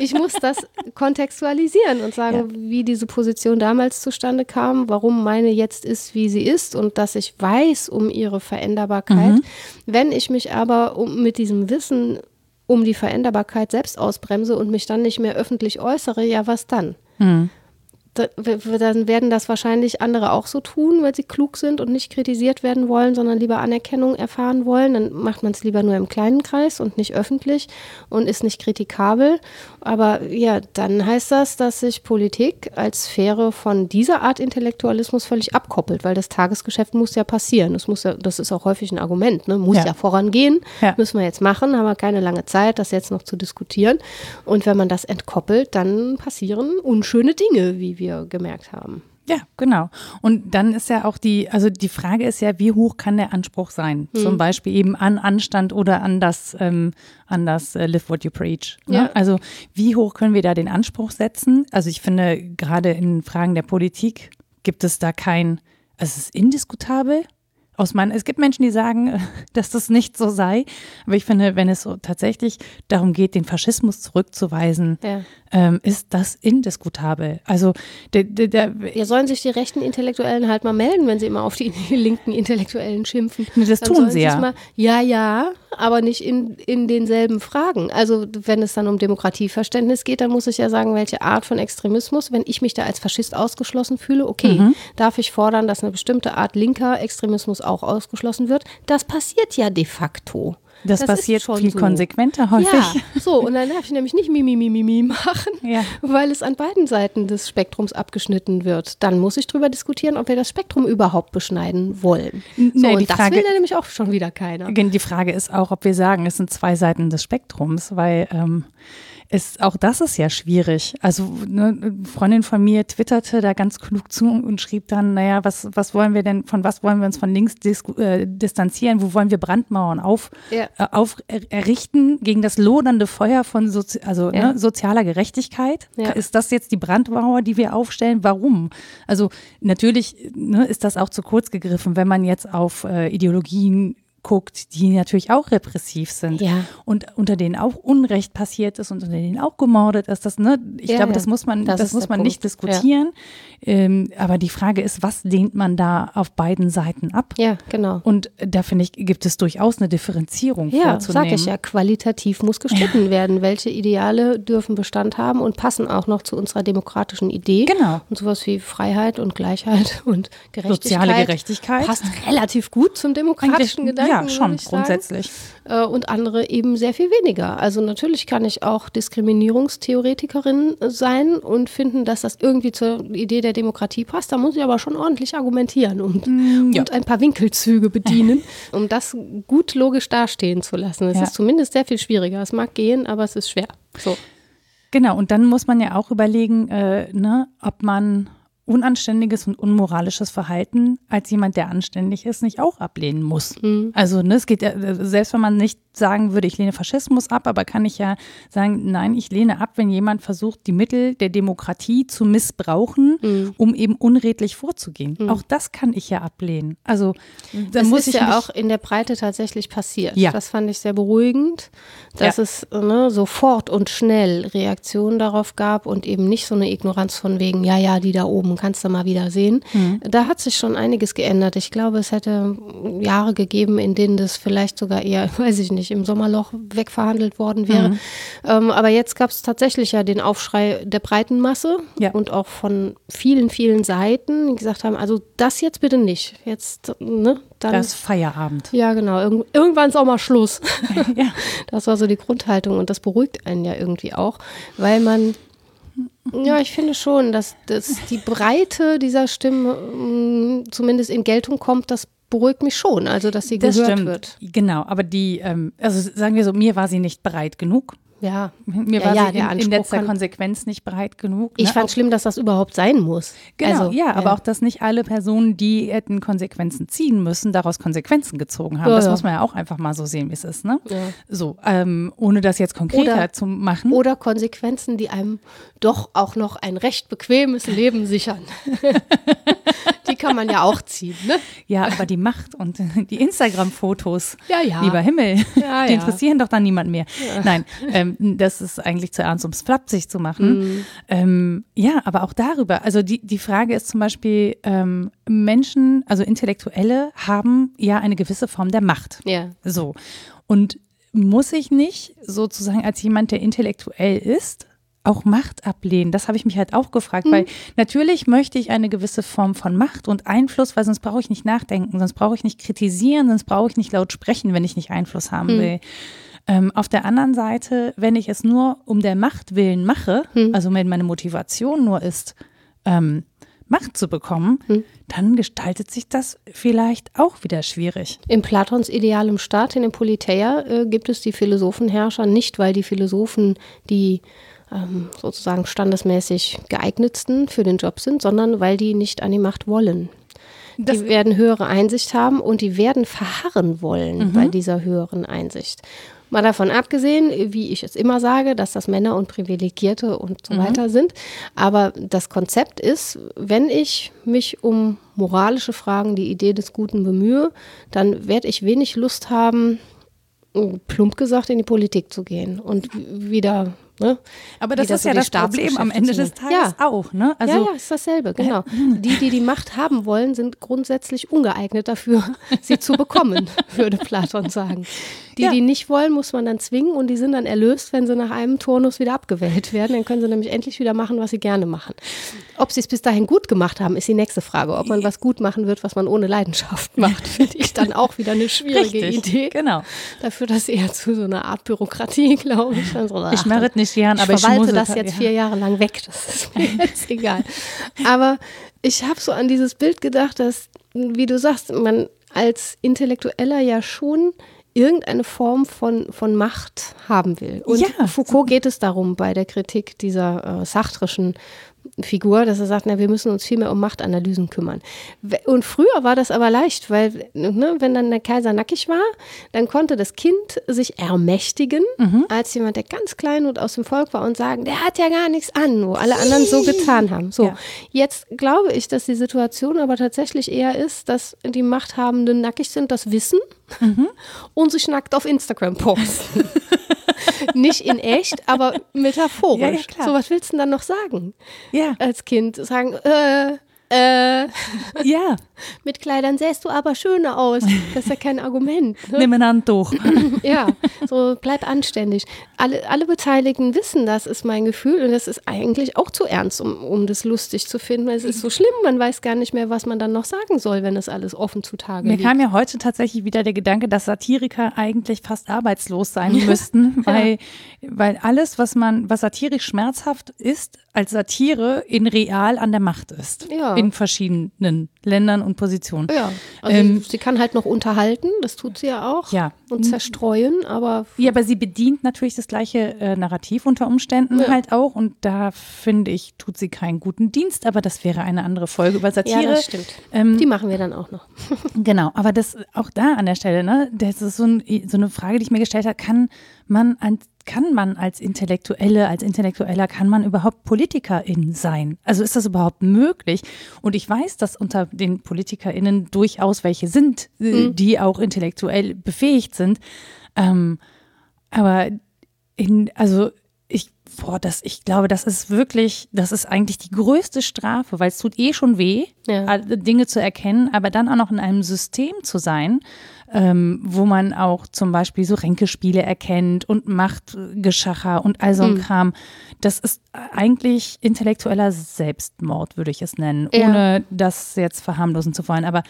Ich muss das kontextualisieren und sagen, wie diese Position damals zustande kam, warum meine jetzt ist, wie sie ist und dass ich weiß um ihre Veränderbarkeit. Wenn ich mich aber um, mit diesem Wissen um die Veränderbarkeit selbst ausbremse und mich dann nicht mehr öffentlich äußere, ja, was dann? W- dann werden das wahrscheinlich andere auch so tun, weil sie klug sind und nicht kritisiert werden wollen, sondern lieber Anerkennung erfahren wollen. Dann macht man es lieber nur im kleinen Kreis und nicht öffentlich und ist nicht kritikabel. Aber ja, dann heißt das, dass sich Politik als Sphäre von dieser Art Intellektualismus völlig abkoppelt, weil das Tagesgeschäft muss ja passieren. Das, muss ja, das ist auch häufig ein Argument, ne? muss Ja. ja, vorangehen, Ja. müssen wir jetzt machen, haben wir keine lange Zeit, das jetzt noch zu diskutieren. Und wenn man das entkoppelt, dann passieren unschöne Dinge, wie wir gemerkt haben. Ja, genau. Und dann ist ja auch die, also die Frage ist ja, wie hoch kann der Anspruch sein? Hm. Zum Beispiel eben an Anstand oder an das, ähm, an das äh, Live What You Preach. Ne? Ja. Also wie hoch können wir da den Anspruch setzen? Also ich finde, gerade in Fragen der Politik gibt es da kein, also es ist indiskutabel. Aus meinen, es gibt Menschen, die sagen, dass das nicht so sei. Aber ich finde, wenn es so tatsächlich darum geht, den Faschismus zurückzuweisen, Ja. ähm, ist das indiskutabel. Also der, der, der, Ja, sollen sich die rechten Intellektuellen halt mal melden, wenn sie immer auf die linken Intellektuellen schimpfen. Nee, das Dann tun sie ja. Mal, ja, ja, aber nicht in, in denselben Fragen. Also wenn es dann um Demokratieverständnis geht, dann muss ich ja sagen, welche Art von Extremismus, wenn ich mich da als Faschist ausgeschlossen fühle, okay, Mhm. darf ich fordern, dass eine bestimmte Art linker Extremismus auch ausgeschlossen wird? Das passiert ja de facto. Das, ist passiert schon viel so. konsequenter häufig. Ja, so, und dann darf ich nämlich nicht Mimi, Mimi, Mimi machen, Ja. weil es an beiden Seiten des Spektrums abgeschnitten wird. Dann muss ich drüber diskutieren, ob wir das Spektrum überhaupt beschneiden wollen. So, Nee, und das Frage- will ja nämlich auch schon wieder keiner. Die Frage ist auch, ob wir sagen, es sind zwei Seiten des Spektrums, weil ähm, ist, auch das ist ja schwierig. Also ne, eine Freundin von mir twitterte da ganz klug zu und schrieb dann, naja, was, was wollen wir denn, von was wollen wir uns von links äh, distanzieren? Wo wollen wir Brandmauern auf, ja. äh, auf errichten gegen das lodernde Feuer von Sozi also, ja. ne, sozialer Gerechtigkeit? Ja. Ist das jetzt die Brandmauer, die wir aufstellen? Warum? Also natürlich ne, ist das auch zu kurz gegriffen, wenn man jetzt auf äh, Ideologien guckt, die natürlich auch repressiv sind ja. und unter denen auch Unrecht passiert ist und unter denen auch gemordet ist. Das, ne, ich ja, glaube, das muss man, das, das muss man Punkt. nicht diskutieren. Ja. Ähm, aber die Frage ist, was lehnt man da auf beiden Seiten ab? Ja, genau. Und da finde ich, gibt es durchaus eine Differenzierung ja, vorzunehmen. Ja, sage ich ja, qualitativ muss gestritten werden. Welche Ideale dürfen Bestand haben und passen auch noch zu unserer demokratischen Idee? Genau. Und sowas wie Freiheit und Gleichheit und Gerechtigkeit. Soziale Gerechtigkeit. Passt relativ gut zum demokratischen Gedanken. Ja, schon, grundsätzlich. Äh, und andere eben sehr viel weniger. Also natürlich kann ich auch Diskriminierungstheoretikerin sein und finden, dass das irgendwie zur Idee der Demokratie passt. Da muss ich aber schon ordentlich argumentieren und, mm, ja. und ein paar Winkelzüge bedienen, um das gut logisch dastehen zu lassen. Es ja. ist zumindest sehr viel schwieriger. Es mag gehen, aber es ist schwer. So. Genau, und dann muss man ja auch überlegen, äh, ne, ob man unanständiges und unmoralisches Verhalten als jemand, der anständig ist, nicht auch ablehnen muss. Mhm. Also ne, es geht ja, selbst wenn man nicht sagen würde, ich lehne Faschismus ab, aber kann ich ja sagen, nein, ich lehne ab, wenn jemand versucht, die Mittel der Demokratie zu missbrauchen, mhm. um eben unredlich vorzugehen. Mhm. Auch das kann ich ja ablehnen. Also das muss ist ich ja auch in der Breite tatsächlich passiert. Ja. Das fand ich sehr beruhigend, dass ja. es ne, sofort und schnell Reaktionen darauf gab und eben nicht so eine Ignoranz von wegen, ja, ja, die da oben kannst du mal wieder sehen. Mhm. Da hat sich schon einiges geändert. Ich glaube, es hätte Jahre gegeben, in denen das vielleicht sogar eher, weiß ich nicht, im Sommerloch wegverhandelt worden wäre. Mhm. Ähm, aber jetzt gab es tatsächlich ja den Aufschrei der breiten Masse ja. und auch von vielen, vielen Seiten, die gesagt haben, also das jetzt bitte nicht. Jetzt, ne, dann. Das Feierabend. Ja, genau. Irgend, irgendwann ist auch mal Schluss. ja. Das war so die Grundhaltung und das beruhigt einen ja irgendwie auch, weil man ja, ich finde schon, dass, dass die Breite dieser Stimme mm, zumindest in Geltung kommt, das beruhigt mich schon, also dass sie das gehört stimmt. wird. Genau, aber die, ähm, also sagen wir so, mir war sie nicht breit genug. Ja, mir ja, war ja, sie in, in letzter Konsequenz nicht breit genug. Ne? Ich fand schlimm, dass das überhaupt sein muss. Genau, also, ja, aber auch, dass nicht alle Personen, die hätten Konsequenzen ziehen müssen, daraus Konsequenzen gezogen haben. Ja, das muss man ja auch einfach mal so sehen, wie es ist. Ne? So, ähm, ohne das jetzt konkreter oder, zu machen. Oder Konsequenzen, die einem doch auch noch ein recht bequemes Leben sichern. die kann man ja auch ziehen, ne? Ja, aber die Macht und die Instagram-Fotos, ja, ja. lieber Himmel, ja, die interessieren doch dann niemand mehr. Nein, ähm, das ist eigentlich zu ernst, um es flapsig zu machen. Mhm. Ähm, ja, aber auch darüber. Also die, die Frage ist zum Beispiel, ähm, Menschen, also Intellektuelle, haben ja eine gewisse Form der Macht. Ja. So. Und muss ich nicht sozusagen als jemand, der intellektuell ist, auch Macht ablehnen? Das habe ich mich halt auch gefragt, mhm. weil natürlich möchte ich eine gewisse Form von Macht und Einfluss, weil sonst brauche ich nicht nachdenken, sonst brauche ich nicht kritisieren, sonst brauche ich nicht laut sprechen, wenn ich nicht Einfluss haben mhm. will. Ähm, auf der anderen Seite, wenn ich es nur um der Macht willen mache, mhm. also wenn meine Motivation nur ist, ähm, Macht zu bekommen, hm. dann gestaltet sich das vielleicht auch wieder schwierig. Im Platons idealem Staat, in der Politeia, äh, gibt es die Philosophenherrscher nicht, weil die Philosophen die ähm, sozusagen standesmäßig geeignetsten für den Job sind, sondern weil die nicht an die Macht wollen. Das die werden höhere Einsicht haben und die werden verharren wollen mhm. bei dieser höheren Einsicht. Mal davon abgesehen, wie ich es immer sage, dass das Männer und Privilegierte und so mhm. weiter sind. Aber das Konzept ist, wenn ich mich um moralische Fragen, die Idee des Guten bemühe, dann werde ich wenig Lust haben, plump gesagt, in die Politik zu gehen und wieder Ne? Aber das ist ja das Problem am Ende des Tages ja. auch. Ne? Also, ja, ja, ist dasselbe, genau. Die, die die Macht haben wollen, sind grundsätzlich ungeeignet dafür, sie zu bekommen, würde Platon sagen. Die, ja. die nicht wollen, muss man dann zwingen und die sind dann erlöst, wenn sie nach einem Turnus wieder abgewählt werden. Dann können sie nämlich endlich wieder machen, was sie gerne machen. Ob sie es bis dahin gut gemacht haben, ist die nächste Frage. Ob man was gut machen wird, was man ohne Leidenschaft macht, finde ich dann auch wieder eine schwierige Richtig, Idee. Genau. Dafür das eher zu so einer Art Bürokratie, glaube ich. So, ich merit nicht gern, aber ich verwalte das jetzt vier Jahre lang weg. Das ist mir jetzt egal. Aber ich habe so an dieses Bild gedacht, dass, wie du sagst, man als Intellektueller ja schon irgendeine Form von, von Macht haben will. Und Ja. Foucault geht es darum bei der Kritik dieser äh, sartrischen Figur, dass er sagt, na, wir müssen uns viel mehr um Machtanalysen kümmern. Und früher war das aber leicht, weil ne, wenn dann der Kaiser nackig war, dann konnte das Kind sich ermächtigen als jemand, der ganz klein und aus dem Volk war und sagen, der hat ja gar nichts an, wo alle anderen so getan haben. So, Ja. jetzt glaube ich, dass die Situation aber tatsächlich eher ist, dass die Machthabenden nackig sind, das wissen und sich nackt auf Instagram posten. Nicht in echt, aber metaphorisch. Ja, ja, klar. so, was willst du denn dann noch sagen? Ja, Als Kind sagen, äh, äh, ja, mit Kleidern sähst du aber schöner aus. Das ist ja kein Argument. Ne? nimm ein Handtuch. Ja, so bleib anständig. Alle, alle Beteiligten wissen das, ist mein Gefühl. Und das ist eigentlich auch zu ernst, um, um das lustig zu finden. Es ist so schlimm, man weiß gar nicht mehr, was man dann noch sagen soll, wenn es alles offen zutage Mir liegt. kam ja heute tatsächlich wieder der Gedanke, dass Satiriker eigentlich fast arbeitslos sein müssten, weil, weil alles, was man, was satirisch schmerzhaft ist, als Satire in real an der Macht ist. Ja. In verschiedenen Ländern und Positionen. Ja, also Ähm, sie kann halt noch unterhalten, das tut sie ja auch. Ja. Und zerstreuen, aber Ja, aber sie bedient natürlich das gleiche äh, Narrativ unter Umständen Ja. halt auch. Und da finde ich, tut sie keinen guten Dienst, aber das wäre eine andere Folge über Satire. ja, das stimmt. Ähm, Die machen wir dann auch noch. Genau, aber das auch da an der Stelle, ne, das ist so, ein, so eine Frage, die ich mir gestellt habe, kann man als kann man als Intellektuelle, als Intellektueller, kann man überhaupt Politikerin sein? Also ist das überhaupt möglich? Und ich weiß, dass unter den PolitikerInnen durchaus welche sind, äh, die auch intellektuell befähigt sind. Ähm, aber in, also ich, boah, das, ich glaube, das ist wirklich, das ist eigentlich die größte Strafe, weil es tut eh schon weh, Ja. Dinge zu erkennen, aber dann auch noch in einem System zu sein, ähm, wo man auch zum Beispiel so Ränkespiele erkennt und Machtgeschacher und all so ein Kram. Das ist eigentlich intellektueller Selbstmord, würde ich es nennen, Ja. ohne das jetzt verharmlosen zu wollen. Aber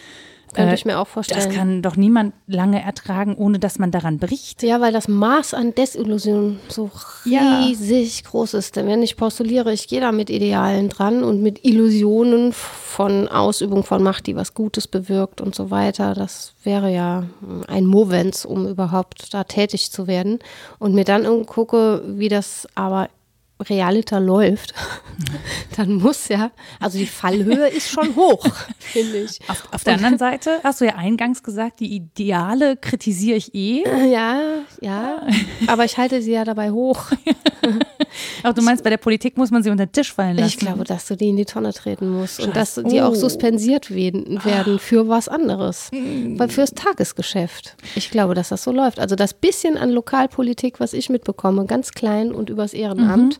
Könnte äh, ich mir auch vorstellen. das kann doch niemand lange ertragen, ohne dass man daran bricht. Ja, weil das Maß an Desillusion so Ja. riesig groß ist. Denn wenn ich postuliere, ich gehe da mit Idealen dran und mit Illusionen von Ausübung von Macht, die was Gutes bewirkt und so weiter, das wäre ja ein Movens, um überhaupt da tätig zu werden. Und mir dann gucke, wie das aber realiter läuft, dann muss ja, also die Fallhöhe ist schon hoch, finde ich. Auf, auf der anderen Seite hast du ja eingangs gesagt, die Ideale kritisiere ich eh. Ja, ja, aber ich halte sie ja dabei hoch. Aber du meinst, bei der Politik muss man sie unter den Tisch fallen lassen. Ich glaube, dass du die in die Tonne treten musst und dass die auch Oh. suspensiert werden, werden für was anderes. Weil fürs Tagesgeschäft. Ich glaube, dass das so läuft. Also das bisschen an Lokalpolitik, was ich mitbekomme, ganz klein und übers Ehrenamt,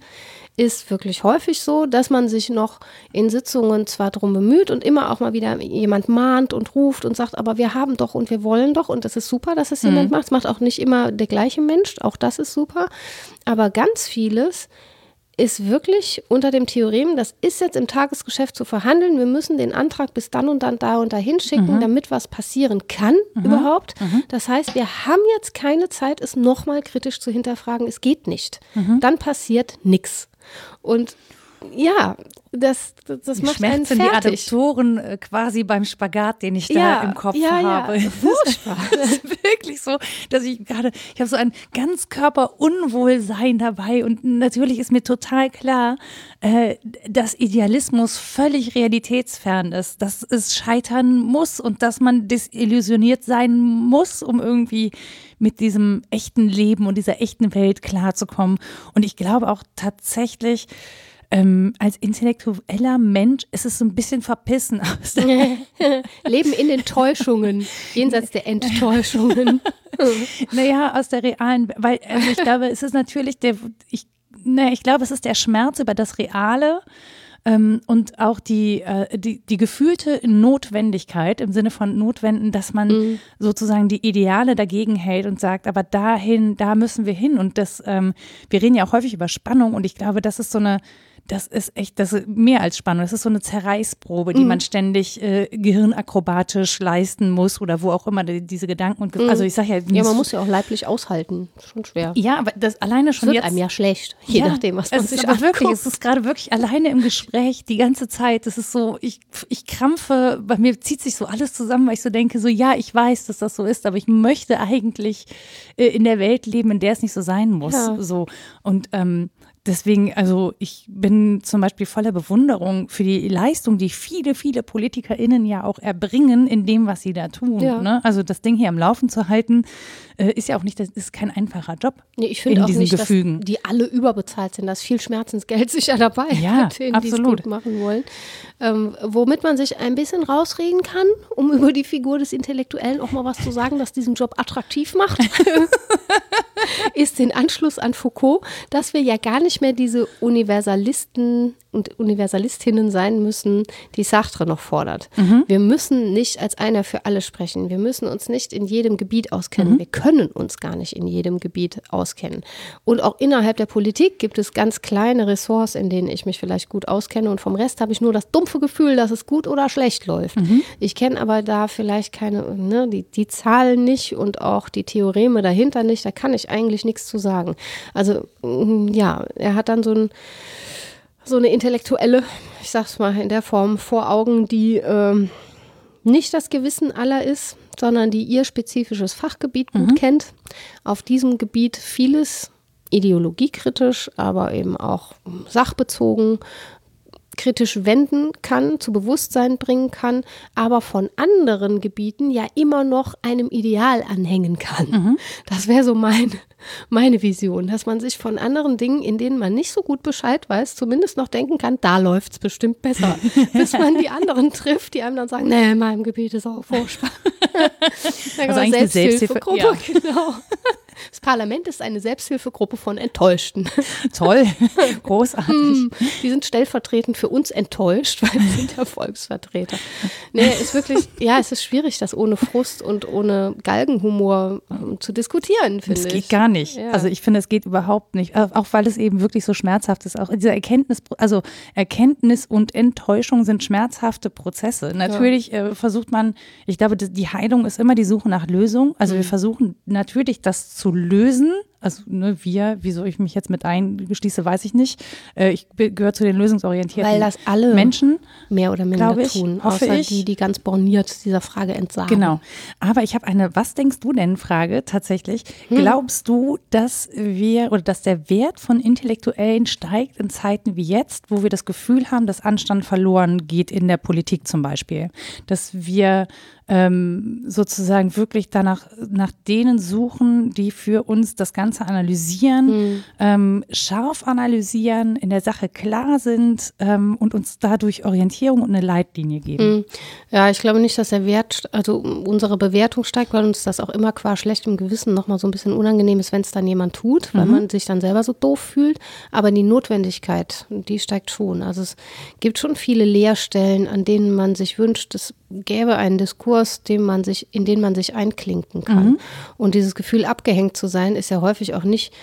ist wirklich häufig so, dass man sich noch in Sitzungen zwar drum bemüht und immer auch mal wieder jemand mahnt und ruft und sagt, aber wir haben doch und wir wollen doch und das ist super, dass es jemand macht. Es macht auch nicht immer der gleiche Mensch, auch das ist super. Aber ganz vieles ist wirklich unter dem Theorem, das ist jetzt im Tagesgeschäft zu verhandeln. Wir müssen den Antrag bis dann und dann da und dahin schicken, damit was passieren kann überhaupt. Das heißt, wir haben jetzt keine Zeit, es nochmal kritisch zu hinterfragen. Es geht nicht. Dann passiert nichts. Und ja, das, das, das macht einen Schmerzen die fertig. Adaptoren äh, quasi beim Spagat, den ich da Ja, im Kopf ja, ja. habe. Furchtbar. Das ist wirklich so, dass ich gerade, ich habe so ein Ganzkörperunwohlsein dabei und natürlich ist mir total klar, äh, dass Idealismus völlig realitätsfern ist, dass es scheitern muss und dass man desillusioniert sein muss, um irgendwie mit diesem echten Leben und dieser echten Welt klarzukommen. Und ich glaube auch tatsächlich, ähm, als intellektueller Mensch ist es so ein bisschen verpissen aus der Leben in den Täuschungen, jenseits der Enttäuschungen. Naja, aus der realen, weil also ich glaube, es ist natürlich der, ich, ne, ich glaube, es ist der Schmerz über das Reale ähm, und auch die, äh, die, die gefühlte Notwendigkeit im Sinne von Notwenden, dass man sozusagen die Ideale dagegen hält und sagt, aber dahin, da müssen wir hin. Und das, ähm, wir reden ja auch häufig über Spannung und ich glaube, das ist so eine, das ist echt, das ist mehr als spannend. Das ist so eine Zerreißprobe, die mhm. man ständig äh, gehirnakrobatisch leisten muss oder wo auch immer die, diese Gedanken und mhm. also ich sag ja, ja, man muss ja auch leiblich aushalten, schon schwer. Ja, aber das alleine schon es wird jetzt einem ja schlecht, je ja, nachdem, was man es sich ist aber wirklich, es ist gerade wirklich alleine im Gespräch die ganze Zeit. Das ist so, ich ich krampfe, bei mir zieht sich so alles zusammen, weil ich so denke, so ja, ich weiß, dass das so ist, aber ich möchte eigentlich äh, in der Welt leben, in der es nicht so sein muss, ja. so und ähm, deswegen, also ich bin zum Beispiel voller Bewunderung für die Leistung, die viele, viele PolitikerInnen ja auch erbringen in dem, was sie da tun. Ja. Ne? Also das Ding hier am Laufen zu halten, äh, ist ja auch nicht, das ist kein einfacher Job. Nee, ich finde auch nicht, Gefügen. dass die alle überbezahlt sind. Da ist viel Schmerzensgeld sicher dabei, ja, denen, absolut. die es gut machen wollen. Ähm, womit man sich ein bisschen rausreden kann, um über die Figur des Intellektuellen auch mal was zu sagen, das diesen Job attraktiv macht, ist den Anschluss an Foucault, dass wir ja gar nicht mehr diese Universalisten und Universalistinnen sein müssen, die Sartre noch fordert. Mhm. Wir müssen nicht als einer für alle sprechen. Wir müssen uns nicht in jedem Gebiet auskennen. Mhm. Wir können uns gar nicht in jedem Gebiet auskennen. Und auch innerhalb der Politik gibt es ganz kleine Ressorts, in denen ich mich vielleicht gut auskenne. Und vom Rest habe ich nur das dumpfe Gefühl, dass es gut oder schlecht läuft. Mhm. Ich kenne aber da vielleicht keine, ne, die, die Zahlen nicht und auch die Theoreme dahinter nicht. Da kann ich eigentlich nichts zu sagen. Also mm, ja, er hat dann so ein so eine intellektuelle, ich sag's mal in der Form, vor Augen, die ähm, nicht das Gewissen aller ist, sondern die ihr spezifisches Fachgebiet gut mhm. kennt, auf diesem Gebiet vieles ideologiekritisch, aber eben auch sachbezogen kritisch wenden kann, zu Bewusstsein bringen kann, aber von anderen Gebieten ja immer noch einem Ideal anhängen kann. Mhm. Das wäre so mein, meine Vision, dass man sich von anderen Dingen, in denen man nicht so gut Bescheid weiß, zumindest noch denken kann, da läuft es bestimmt besser. Bis man die anderen trifft, die einem dann sagen, nee, in meinem Gebiet ist auch furchtbar. also eigentlich eine Selbsthilfegruppe, ja. genau. Das Parlament ist eine Selbsthilfegruppe von Enttäuschten. Toll, großartig. Hm, die sind stellvertretend für uns enttäuscht, weil sie sind ja Volksvertreter. Nee, ist wirklich, ja, es ist schwierig, das ohne Frust und ohne Galgenhumor um, zu diskutieren, finde ich. Es geht gar nicht. Ja. Also ich finde, es geht überhaupt nicht. Auch weil es eben wirklich so schmerzhaft ist. Auch diese Erkenntnis, also Erkenntnis und Enttäuschung sind schmerzhafte Prozesse. Natürlich ja. äh, versucht man, ich glaube, die Heilung ist immer die Suche nach Lösung. Also mhm. wir versuchen natürlich das zu lösen also ne, wir, wieso ich mich jetzt mit einschließe, weiß ich nicht. Äh, ich gehöre zu den lösungsorientierten Weil das alle Menschen mehr oder minder ich, tun, hoffe außer ich. die, die ganz borniert dieser Frage entsagen. Genau. Aber ich habe eine Was denkst du denn Frage tatsächlich. Hm. Glaubst du, dass wir oder dass der Wert von Intellektuellen steigt in Zeiten wie jetzt, wo wir das Gefühl haben, dass Anstand verloren geht in der Politik zum Beispiel? Dass wir ähm, sozusagen wirklich danach nach denen suchen, die für uns das Ganze analysieren, mhm. ähm, scharf analysieren, in der Sache klar sind ähm, und uns dadurch Orientierung und eine Leitlinie geben. Mhm. Ja, ich glaube nicht, dass der Wert, also unsere Bewertung steigt, weil uns das auch immer qua schlechtem Gewissen nochmal so ein bisschen unangenehm ist, wenn es dann jemand tut, weil mhm. man sich dann selber so doof fühlt. Aber die Notwendigkeit, die steigt schon. Also es gibt schon viele Leerstellen, an denen man sich wünscht, es gäbe einen Diskurs, dem man sich, in den man sich einklinken kann. Mhm. Und dieses Gefühl, abgehängt zu sein, ist ja häufig auch nicht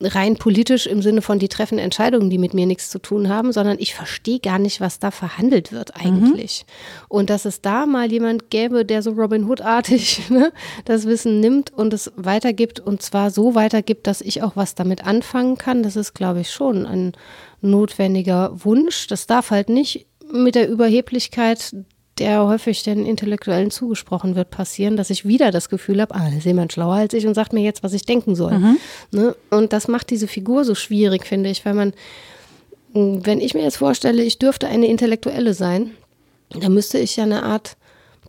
rein politisch im Sinne von, die treffen Entscheidungen, die mit mir nichts zu tun haben, sondern ich verstehe gar nicht, was da verhandelt wird eigentlich. Mhm. Und dass es da mal jemand gäbe, der so Robin Hood-artig ne, das Wissen nimmt und es weitergibt und zwar so weitergibt, dass ich auch was damit anfangen kann, das ist, glaube ich, schon ein notwendiger Wunsch. Das darf halt nicht mit der Überheblichkeit der häufig den Intellektuellen zugesprochen wird, passieren, dass ich wieder das Gefühl habe, ah, da ist jemand schlauer als ich und sagt mir jetzt, was ich denken soll. Mhm. Ne? Und das macht diese Figur so schwierig, finde ich, weil man, wenn ich mir jetzt vorstelle, ich dürfte eine Intellektuelle sein, dann müsste ich ja eine Art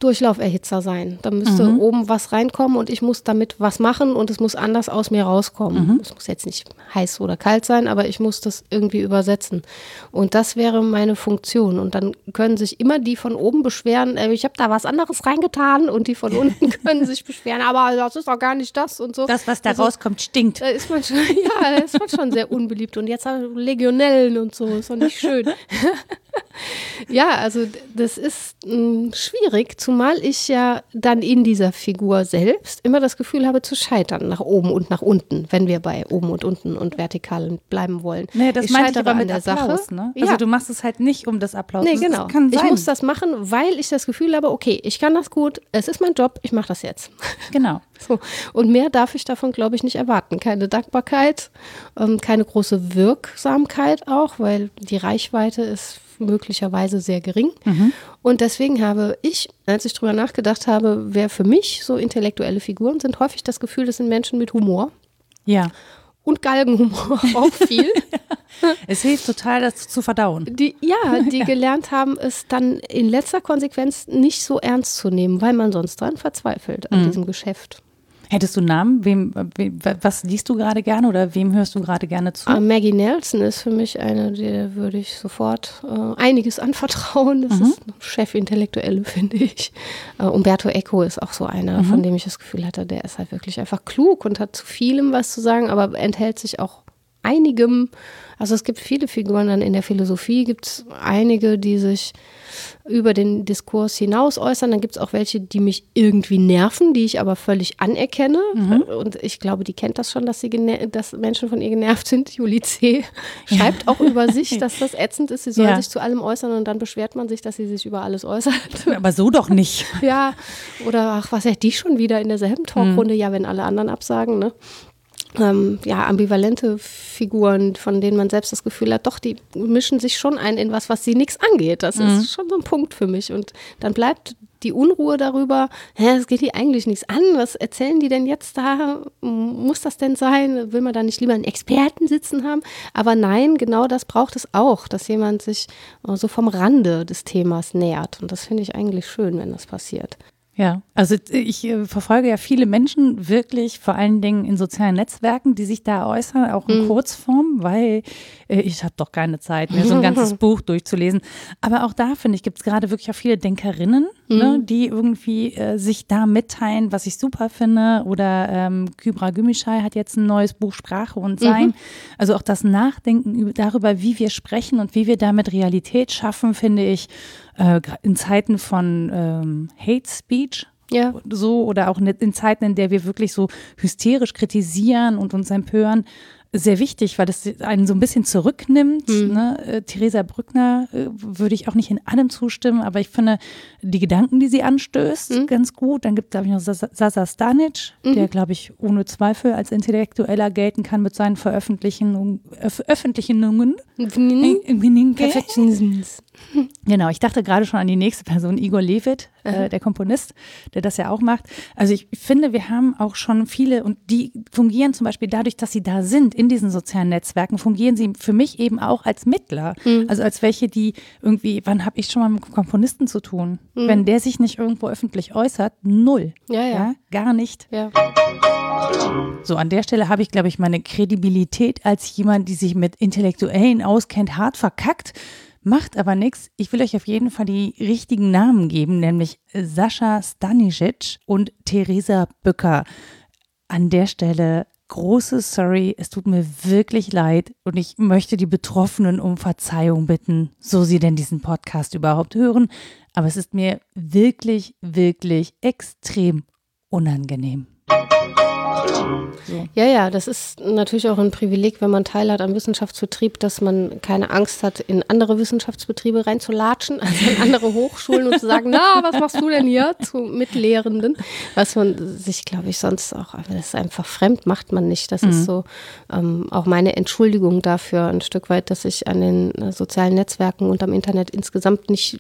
Durchlauferhitzer sein. Da müsste mhm. oben was reinkommen und ich muss damit was machen und es muss anders aus mir rauskommen. Mhm. Es muss jetzt nicht heiß oder kalt sein, aber ich muss das irgendwie übersetzen. Und das wäre meine Funktion. Und dann können sich immer die von oben beschweren, äh, ich habe da was anderes reingetan und die von unten können sich beschweren, aber das ist doch gar nicht das und so. Das, was da also, rauskommt, stinkt. Da ist man schon, ja, ist man schon sehr unbeliebt. Und jetzt haben wir Legionellen und so, ist doch nicht schön. ja, also das ist mh, hm, schwierig, zumal ich ja dann in dieser Figur selbst immer das Gefühl habe zu scheitern, nach oben und nach unten, wenn wir bei oben und unten und vertikal bleiben wollen. Nee, das ich meine ich aber mit der Applaus, Sache. ne? Also ja. du machst es halt nicht um das Applaus. Nee, Das genau. Ich muss das machen, weil ich das Gefühl habe, okay, ich kann das gut, es ist mein Job, ich mache das jetzt. Genau. So. Und mehr darf ich davon, glaube ich, nicht erwarten. Keine Dankbarkeit, ähm, keine große Wirksamkeit auch, weil die Reichweite ist möglicherweise sehr gering. Und deswegen habe ich, als ich drüber nachgedacht habe, wer für mich so intellektuelle Figuren sind, häufig das Gefühl, das sind Menschen mit Humor Ja. und Galgenhumor auch viel. Es hilft total, das zu verdauen. Die, ja, die gelernt haben, es dann in letzter Konsequenz nicht so ernst zu nehmen, weil man sonst dran verzweifelt an diesem Geschäft. Hättest du einen Namen? Wem, wem, was liest du gerade gerne oder wem hörst du gerade gerne zu? Äh, Maggie Nelson ist für mich eine, der würde ich sofort äh, einiges anvertrauen. Das ist eine Chefintellektuelle, finde ich. Äh, Umberto Eco ist auch so einer, von dem ich das Gefühl hatte, der ist halt wirklich einfach klug und hat zu vielem was zu sagen, aber enthält sich auch einigem. Also es gibt viele Figuren dann in der Philosophie, gibt es einige, die sich über den Diskurs hinaus äußern. Dann gibt es auch welche, die mich irgendwie nerven, die ich aber völlig anerkenne. Und ich glaube, die kennt das schon, dass, sie dass Menschen von ihr genervt sind. Juli C. schreibt auch über sich, dass das ätzend ist. Sie soll Ja. sich zu allem äußern und dann beschwert man sich, dass sie sich über alles äußert. Aber so doch nicht. Ja, oder ach, was hat die schon wieder in derselben Talkrunde? Ja, wenn alle anderen absagen, ne? Ähm, ja, ambivalente Figuren, von denen man selbst das Gefühl hat, doch, die mischen sich schon ein in was, was sie nichts angeht. Das ist schon so ein Punkt für mich. Und dann bleibt die Unruhe darüber, hä, es geht die eigentlich nichts an, was erzählen die denn jetzt da? Muss das denn sein? Will man da nicht lieber einen Experten sitzen haben? Aber nein, genau das braucht es auch, dass jemand sich äh, so vom Rande des Themas nähert. Und das finde ich eigentlich schön, wenn das passiert. Ja, also ich äh, verfolge ja viele Menschen wirklich, vor allen Dingen in sozialen Netzwerken, die sich da äußern, auch in Kurzform, weil äh, ich habe doch keine Zeit mehr, so ein ganzes Buch durchzulesen. Aber auch da, finde ich, gibt es gerade wirklich auch viele Denkerinnen, ne, die irgendwie äh, sich da mitteilen, was ich super finde. Oder ähm, Kybra Gümüşay hat jetzt ein neues Buch Sprache und Sein. Also auch das Nachdenken über, darüber, wie wir sprechen und wie wir damit Realität schaffen, finde ich, äh, in Zeiten von ähm, Hate Speech Ja. so oder auch in, in Zeiten, in der wir wirklich so hysterisch kritisieren und uns empören, sehr wichtig, weil das einen so ein bisschen zurücknimmt. Ne? Äh, Theresa Brückner äh, würde ich auch nicht in allem zustimmen, aber ich finde die Gedanken, die sie anstößt, ganz gut. Dann gibt es, glaube ich, noch Sasa Stanic, der, glaube ich, ohne Zweifel als Intellektueller gelten kann mit seinen Veröffentlichungen. Öf Öffentlichungen. Perfektionismus. Genau, ich dachte gerade schon an die nächste Person, Igor Levit, äh, der Komponist, der das ja auch macht. Also ich finde, wir haben auch schon viele und die fungieren zum Beispiel dadurch, dass sie da sind in diesen sozialen Netzwerken, fungieren sie für mich eben auch als Mittler. Also als welche, die irgendwie, wann habe ich schon mal mit einem Komponisten zu tun? Wenn der sich nicht irgendwo öffentlich äußert, null. Ja, ja. gar nicht. Ja. So, an der Stelle habe ich, glaube ich, meine Kredibilität als jemand, die sich mit Intellektuellen auskennt, hart verkackt. Macht aber nichts. Ich will euch auf jeden Fall die richtigen Namen geben, nämlich Sascha Stanisic und Theresa Bücker. An der Stelle großes Sorry, es tut mir wirklich leid und ich möchte die Betroffenen um Verzeihung bitten, so sie denn diesen Podcast überhaupt hören. Aber es ist mir wirklich, wirklich extrem unangenehm. Ja, ja, das ist natürlich auch ein Privileg, wenn man Teil hat am Wissenschaftsbetrieb, dass man keine Angst hat, in andere Wissenschaftsbetriebe reinzulatschen, also in andere Hochschulen und zu sagen, na, was machst du denn hier zu Mitlehrenden? Was man sich, glaube ich, sonst auch, aber das ist einfach fremd, macht man nicht. Das ist so ähm, auch meine Entschuldigung dafür ein Stück weit, dass ich an den äh, sozialen Netzwerken und am Internet insgesamt nicht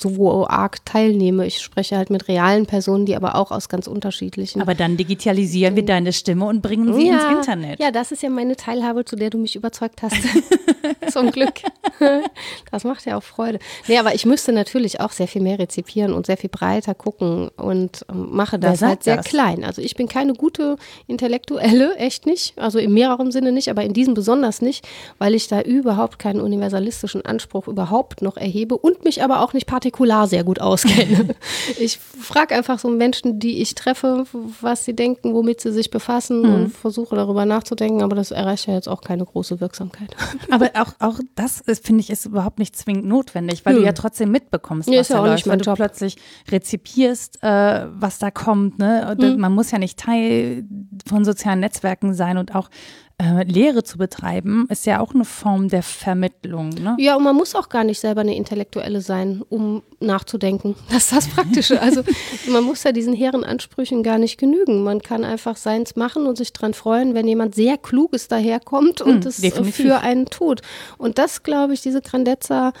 so arg teilnehme. Ich spreche halt mit realen Personen, die aber auch aus ganz unterschiedlichen Aber dann digitalisieren wir deine Stimme und bringen sie ins Internet. Ja, das ist ja meine Teilhabe, zu der du mich überzeugt hast. Zum Glück. Das macht ja auch Freude. Nee, aber ich müsste natürlich auch sehr viel mehr rezipieren und sehr viel breiter gucken und ähm, mache das halt sehr das? klein. Also ich bin keine gute Intellektuelle, echt nicht. Also in mehrerem Sinne nicht, aber in diesem besonders nicht, weil ich da überhaupt keinen universalistischen Anspruch überhaupt noch erhebe und mich aber auch nicht partikular sehr gut auskenne. ich frage einfach so Menschen, die ich treffe, was sie denken, womit sie sich befassen mhm. und versuche darüber nachzudenken, aber das erreicht ja jetzt auch keine große Wirksamkeit. Aber auch, auch das finde ich, ist überhaupt nicht zwingend notwendig, weil mhm. du ja trotzdem mitbekommst, was ja, da läuft, weil du Job. plötzlich rezipierst, äh, was da kommt. Ne? Mhm. Man muss ja nicht Teil von sozialen Netzwerken sein und auch äh, Lehre zu betreiben, ist ja auch eine Form der Vermittlung. Ne? Ja, und man muss auch gar nicht selber eine Intellektuelle sein, um nachzudenken. Das ist das Praktische. Also man muss ja diesen hehren Ansprüchen gar nicht genügen. Man kann einfach seins machen und sich daran freuen, wenn jemand sehr Kluges daherkommt und es mm, für einen tut. Und das, glaube ich, diese Grandezza,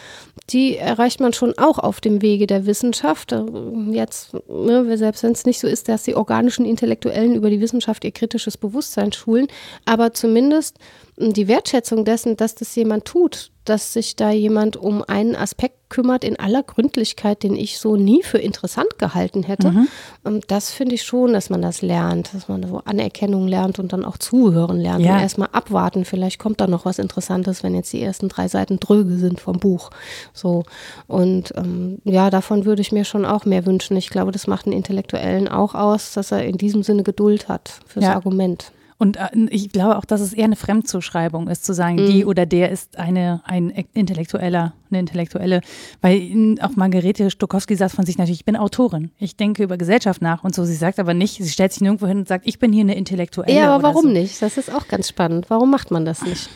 die erreicht man schon auch auf dem Wege der Wissenschaft. Äh, jetzt, ne, selbst wenn es nicht so ist, dass die organischen Intellektuellen über die Wissenschaft ihr kritisches Bewusstsein schulen, aber zumindest die Wertschätzung dessen, dass das jemand tut, dass sich da jemand um einen Aspekt kümmert in aller Gründlichkeit, den ich so nie für interessant gehalten hätte. Mhm. Und das finde ich schon, dass man das lernt, dass man so Anerkennung lernt und dann auch zuhören lernt ja. und erstmal abwarten. Vielleicht kommt da noch was Interessantes, wenn jetzt die ersten drei Seiten dröge sind vom Buch. So. Und ähm, ja, davon würde ich mir schon auch mehr wünschen. Ich glaube, das macht einen Intellektuellen auch aus, dass er in diesem Sinne Geduld hat fürs ja. Argument. Und äh, ich glaube auch, dass es eher eine Fremdzuschreibung ist, zu sagen, mhm. die oder der ist eine, ein Intellektueller, eine Intellektuelle. Weil auch Margarete Stokowski sagt von sich natürlich, ich bin Autorin. Ich denke über Gesellschaft nach und so. Sie sagt aber nicht, sie stellt sich nirgendwo hin und sagt, ich bin hier eine Intellektuelle. Ja, aber warum so. nicht? Das ist auch ganz spannend. Warum macht man das nicht?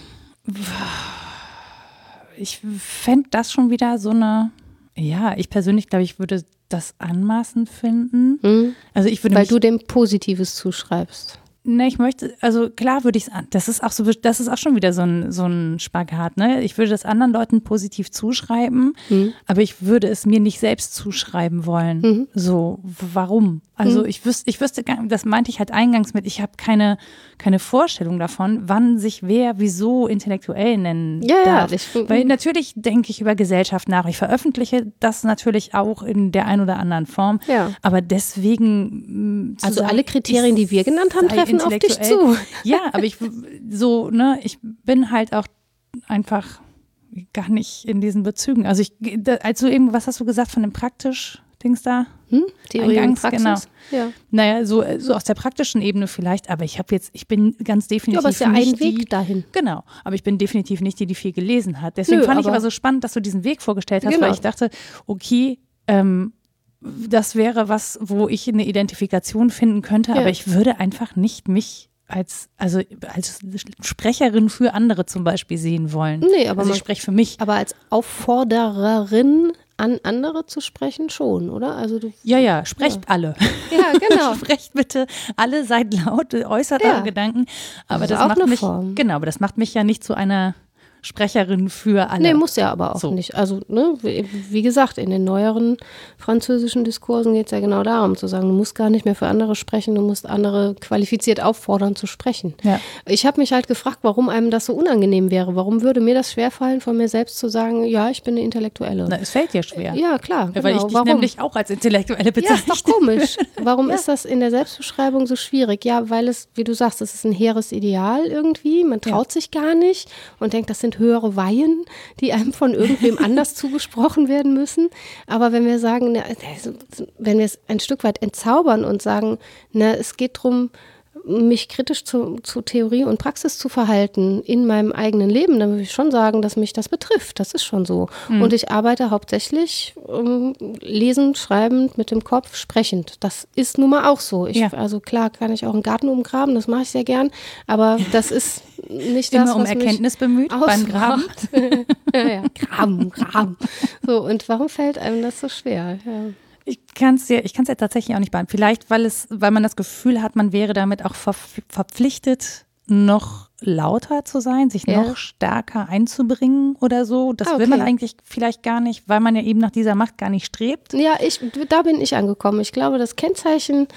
Ich fände das schon wieder so eine, ja, ich persönlich glaube, ich würde das anmaßend finden. Mhm. Also ich würde Weil du dem Positives zuschreibst. Ne, ich möchte, also klar würde ich es, das ist auch so, das ist auch schon wieder so ein, so ein Spagat, ne? Ich würde das anderen Leuten positiv zuschreiben, mhm. aber ich würde es mir nicht selbst zuschreiben wollen. Mhm. So, warum? Also mhm. ich wüsste, ich wüsste, das meinte ich halt eingangs mit, ich habe keine, keine Vorstellung davon, wann sich wer wieso intellektuell nennen ja, darf. Ja, ich, Weil natürlich denke ich über Gesellschaft nach. Ich veröffentliche das natürlich auch in der einen oder anderen Form. Ja. Aber deswegen. Also sagen, alle Kriterien, die wir genannt haben, treffen auf dich zu. Ja, aber ich so, ne, ich bin halt auch einfach gar nicht in diesen Bezügen. Also ich, also eben, was hast du gesagt von dem praktisch? Dings da? Hm? Theorie Eingangs, und Praxis? Genau. Ja. Naja, so, so aus der praktischen Ebene vielleicht, aber ich habe jetzt, ich bin ganz definitiv. Ja, aber es ist ja ein Weg die, dahin. Genau, aber ich bin definitiv nicht die, die viel gelesen hat. Deswegen Nö, fand ich aber so spannend, dass du diesen Weg vorgestellt hast, genau. weil ich dachte, okay, ähm, das wäre was, wo ich eine Identifikation finden könnte, ja. aber ich würde einfach nicht mich als, also als Sprecherin für andere zum Beispiel sehen wollen. Nee, aber also ich spreche für mich. Aber als Auffordererin an andere zu sprechen schon, oder? Also du, ja, ja, sprecht ja. alle. Ja, genau. sprecht bitte alle, seid laut, äußert ja. eure Gedanken. Aber das, das macht mich, Form. genau, aber das macht mich ja nicht zu einer Sprecherin für alle. Nee, muss ja aber auch so. nicht. Also, ne, wie, gesagt, in den neueren französischen Diskursen geht es ja genau darum, zu sagen, du musst gar nicht mehr für andere sprechen, du musst andere qualifiziert auffordern zu sprechen. Ja. Ich habe mich halt gefragt, warum einem das so unangenehm wäre. Warum würde mir das schwerfallen, von mir selbst zu sagen, ja, ich bin eine Intellektuelle? Na, es fällt dir schwer. Ja, klar. Ja, weil genau. ich dich warum? nämlich auch als Intellektuelle bezeichne. Ja, ist doch komisch. Warum ja. ist das in der Selbstbeschreibung so schwierig? Ja, weil es, wie du sagst, es ist ein hehres Ideal irgendwie. Man traut ja. sich gar nicht und denkt, das sind höhere Weihen, die einem von irgendwem anders zugesprochen werden müssen. Aber wenn wir sagen, also, wenn wir es ein Stück weit entzaubern und sagen, na, es geht darum, mich kritisch zu, zu, Theorie und Praxis zu verhalten in meinem eigenen Leben, dann würde ich schon sagen, dass mich das betrifft. Das ist schon so. Mhm. Und ich arbeite hauptsächlich um, lesend, schreibend, mit dem Kopf, sprechend. Das ist nun mal auch so. Ich, ja. Also klar kann ich auch einen Garten umgraben, das mache ich sehr gern, aber das ist nicht Immer das, um Erkenntnis bemüht beim Graben. ja, ja, Graben, Graben. So, und warum fällt einem das so schwer? Ja. Ich kann es ja, ich kann es ja tatsächlich auch nicht beantworten. Vielleicht, weil es, weil man das Gefühl hat, man wäre damit auch verpflichtet, noch lauter zu sein, sich ja. noch stärker einzubringen oder so. Das okay. will man eigentlich vielleicht gar nicht, weil man ja eben nach dieser Macht gar nicht strebt. Ja, ich, da bin ich angekommen. Ich glaube, das Kennzeichen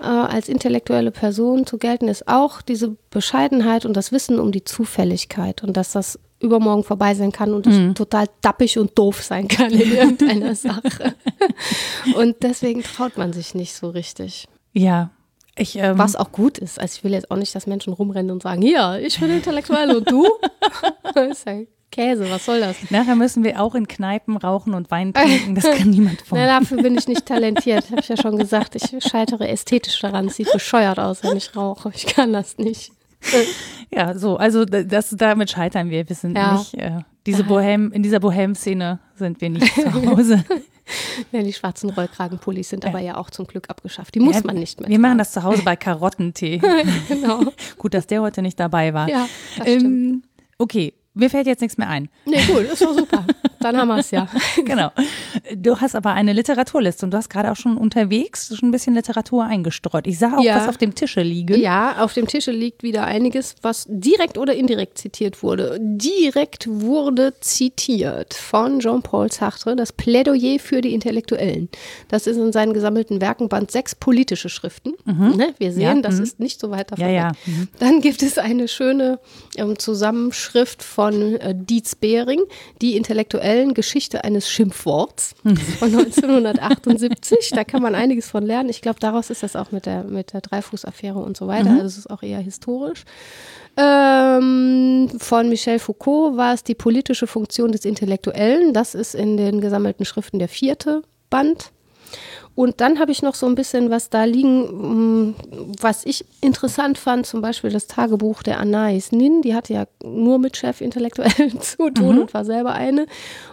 äh, als intellektuelle Person zu gelten ist auch diese Bescheidenheit und das Wissen um die Zufälligkeit und dass das übermorgen vorbei sein kann und mhm. total dappig und doof sein kann in irgendeiner Sache. Und deswegen traut man sich nicht so richtig. Ja. Ich, ähm, Was auch gut ist. Also ich will jetzt auch nicht, dass Menschen rumrennen und sagen, ja, ich bin intellektuell und du? das ist ja Käse, was soll das? Nachher müssen wir auch in Kneipen rauchen und Wein trinken. Das kann niemand von. Na, dafür bin ich nicht talentiert, habe ich ja schon gesagt. Ich scheitere ästhetisch daran. Es sieht bescheuert aus, wenn ich rauche. Ich kann das nicht. Ja, so, also das, damit scheitern wir. Wir sind ja. nicht, äh, diese Bohem, in dieser Bohem-Szene sind wir nicht zu Hause. Ja, die schwarzen Rollkragenpullis sind ja. aber ja auch zum Glück abgeschafft. Die muss ja, man nicht mehr. Wir tragen. machen das zu Hause bei Karottentee. genau. Gut, dass der heute nicht dabei war. Ja, das ähm, Okay, mir fällt jetzt nichts mehr ein. Nee, gut, ist doch super. Dann haben wir es ja. genau. Du hast aber eine Literaturliste und du hast gerade auch schon unterwegs schon ein bisschen Literatur eingestreut. Ich sah auch, ja. was auf dem Tische liegt. Ja, auf dem Tische liegt wieder einiges, was direkt oder indirekt zitiert wurde. Direkt wurde zitiert von Jean-Paul Sartre das Plädoyer für die Intellektuellen. Das ist in seinen gesammelten Werken Band 6 politische Schriften. Mhm. Ne? Wir sehen, ja, das mhm. ist nicht so weit davon ja, ja. Mhm. Dann gibt es eine schöne ähm, Zusammenschrift von äh, Dietz Behring, die intellektuellen Geschichte eines Schimpfworts von 1978. da kann man einiges von lernen. Ich glaube, daraus ist das auch mit der, mit der Dreifuß-Affäre und so weiter. Mhm. Also es ist auch eher historisch. Ähm, von Michel Foucault war es die politische Funktion des Intellektuellen. Das ist in den gesammelten Schriften der vierte Band. Und dann habe ich noch so ein bisschen was da liegen, mm, was ich interessant fand, zum Beispiel das Tagebuch der Anais Nin. Die hatte ja nur mit Chefintellektuellen zu tun mhm. und war selber eine.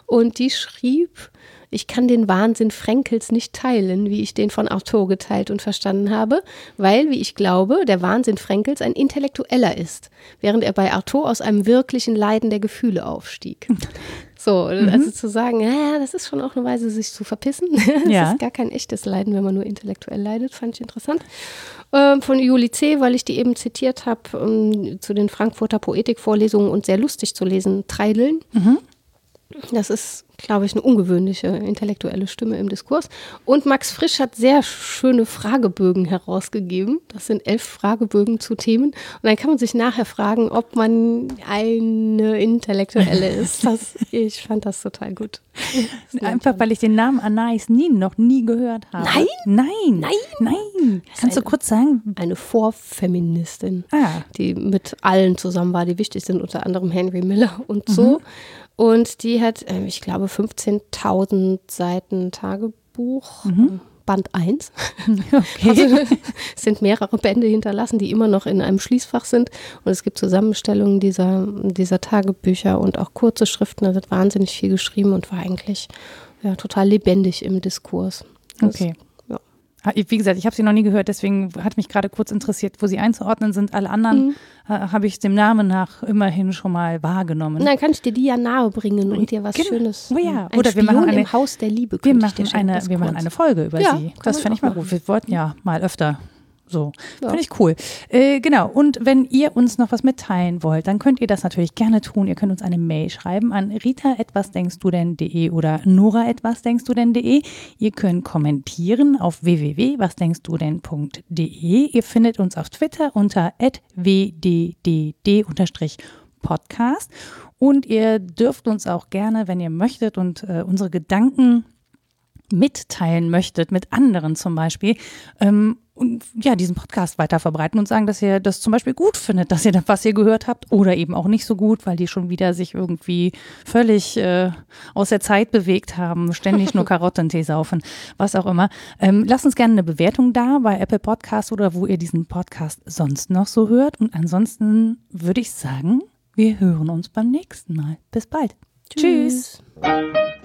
Und die schrieb, ich kann den Wahnsinn Frenkels nicht teilen, wie ich den von Arthur geteilt und verstanden habe, weil, wie ich glaube, der Wahnsinn Frenkels ein intellektueller ist, während er bei Arthur aus einem wirklichen Leiden der Gefühle aufstieg. So, mhm. also zu sagen, ja, das ist schon auch eine Weise, sich zu verpissen. das ja. ist gar kein echtes Leiden, wenn man nur intellektuell leidet, fand ich interessant. Ähm, von Juli C., weil ich die eben zitiert habe, um, zu den Frankfurter Poetikvorlesungen und sehr lustig zu lesen, Treideln. Mhm. Das ist, glaube ich, eine ungewöhnliche intellektuelle Stimme im Diskurs. Und Max Frisch hat sehr schöne Fragebögen herausgegeben. Das sind elf Fragebögen zu Themen. Und dann kann man sich nachher fragen, ob man eine Intellektuelle ist. Das, ich fand das total gut. Das Einfach, weil ich den Namen Anais Nin noch nie gehört habe. Nein? Nein. Nein. Nein. Kannst du kurz sagen? Eine Vorfeministin, ah. die mit allen zusammen war, die wichtig sind, unter anderem Henry Miller und so. Mhm. Und die hat, äh, ich glaube, 15.000 Seiten Tagebuch. Mhm. Band 1. Okay. Also es sind mehrere Bände hinterlassen, die immer noch in einem Schließfach sind. Und es gibt Zusammenstellungen dieser, dieser Tagebücher und auch kurze Schriften. Da wird wahnsinnig viel geschrieben und war eigentlich ja, total lebendig im Diskurs. Das okay. Wie gesagt, ich habe sie noch nie gehört, deswegen hat mich gerade kurz interessiert, wo sie einzuordnen sind. Alle anderen mhm. äh, habe ich dem Namen nach immerhin schon mal wahrgenommen. dann kann ich dir die ja nahe bringen und dir was genau. Schönes. Oh ja, ein oder Spion wir machen eine, im Haus der Liebe. Wir machen, eine, wir machen eine Folge über ja, sie. Das fände ich mal gut. Wir wollten ja mal öfter so, ja. finde ich cool. Äh, genau, und wenn ihr uns noch was mitteilen wollt, dann könnt ihr das natürlich gerne tun. Ihr könnt uns eine Mail schreiben an rita etwas denkst du denn.de oder nora etwas denkst du denn.de. Ihr könnt kommentieren auf www.wasdenkst denn.de. Ihr findet uns auf Twitter unter wddd-podcast und ihr dürft uns auch gerne, wenn ihr möchtet und äh, unsere Gedanken mitteilen möchtet, mit anderen zum Beispiel, ähm, und ja, diesen Podcast weiter verbreiten und sagen, dass ihr das zum Beispiel gut findet, dass ihr das, was ihr gehört habt, oder eben auch nicht so gut, weil die schon wieder sich irgendwie völlig äh, aus der Zeit bewegt haben, ständig nur Karottentee saufen, was auch immer. Ähm, lasst uns gerne eine Bewertung da bei Apple Podcast oder wo ihr diesen Podcast sonst noch so hört. Und ansonsten würde ich sagen, wir hören uns beim nächsten Mal. Bis bald. Tschüss. Tschüss.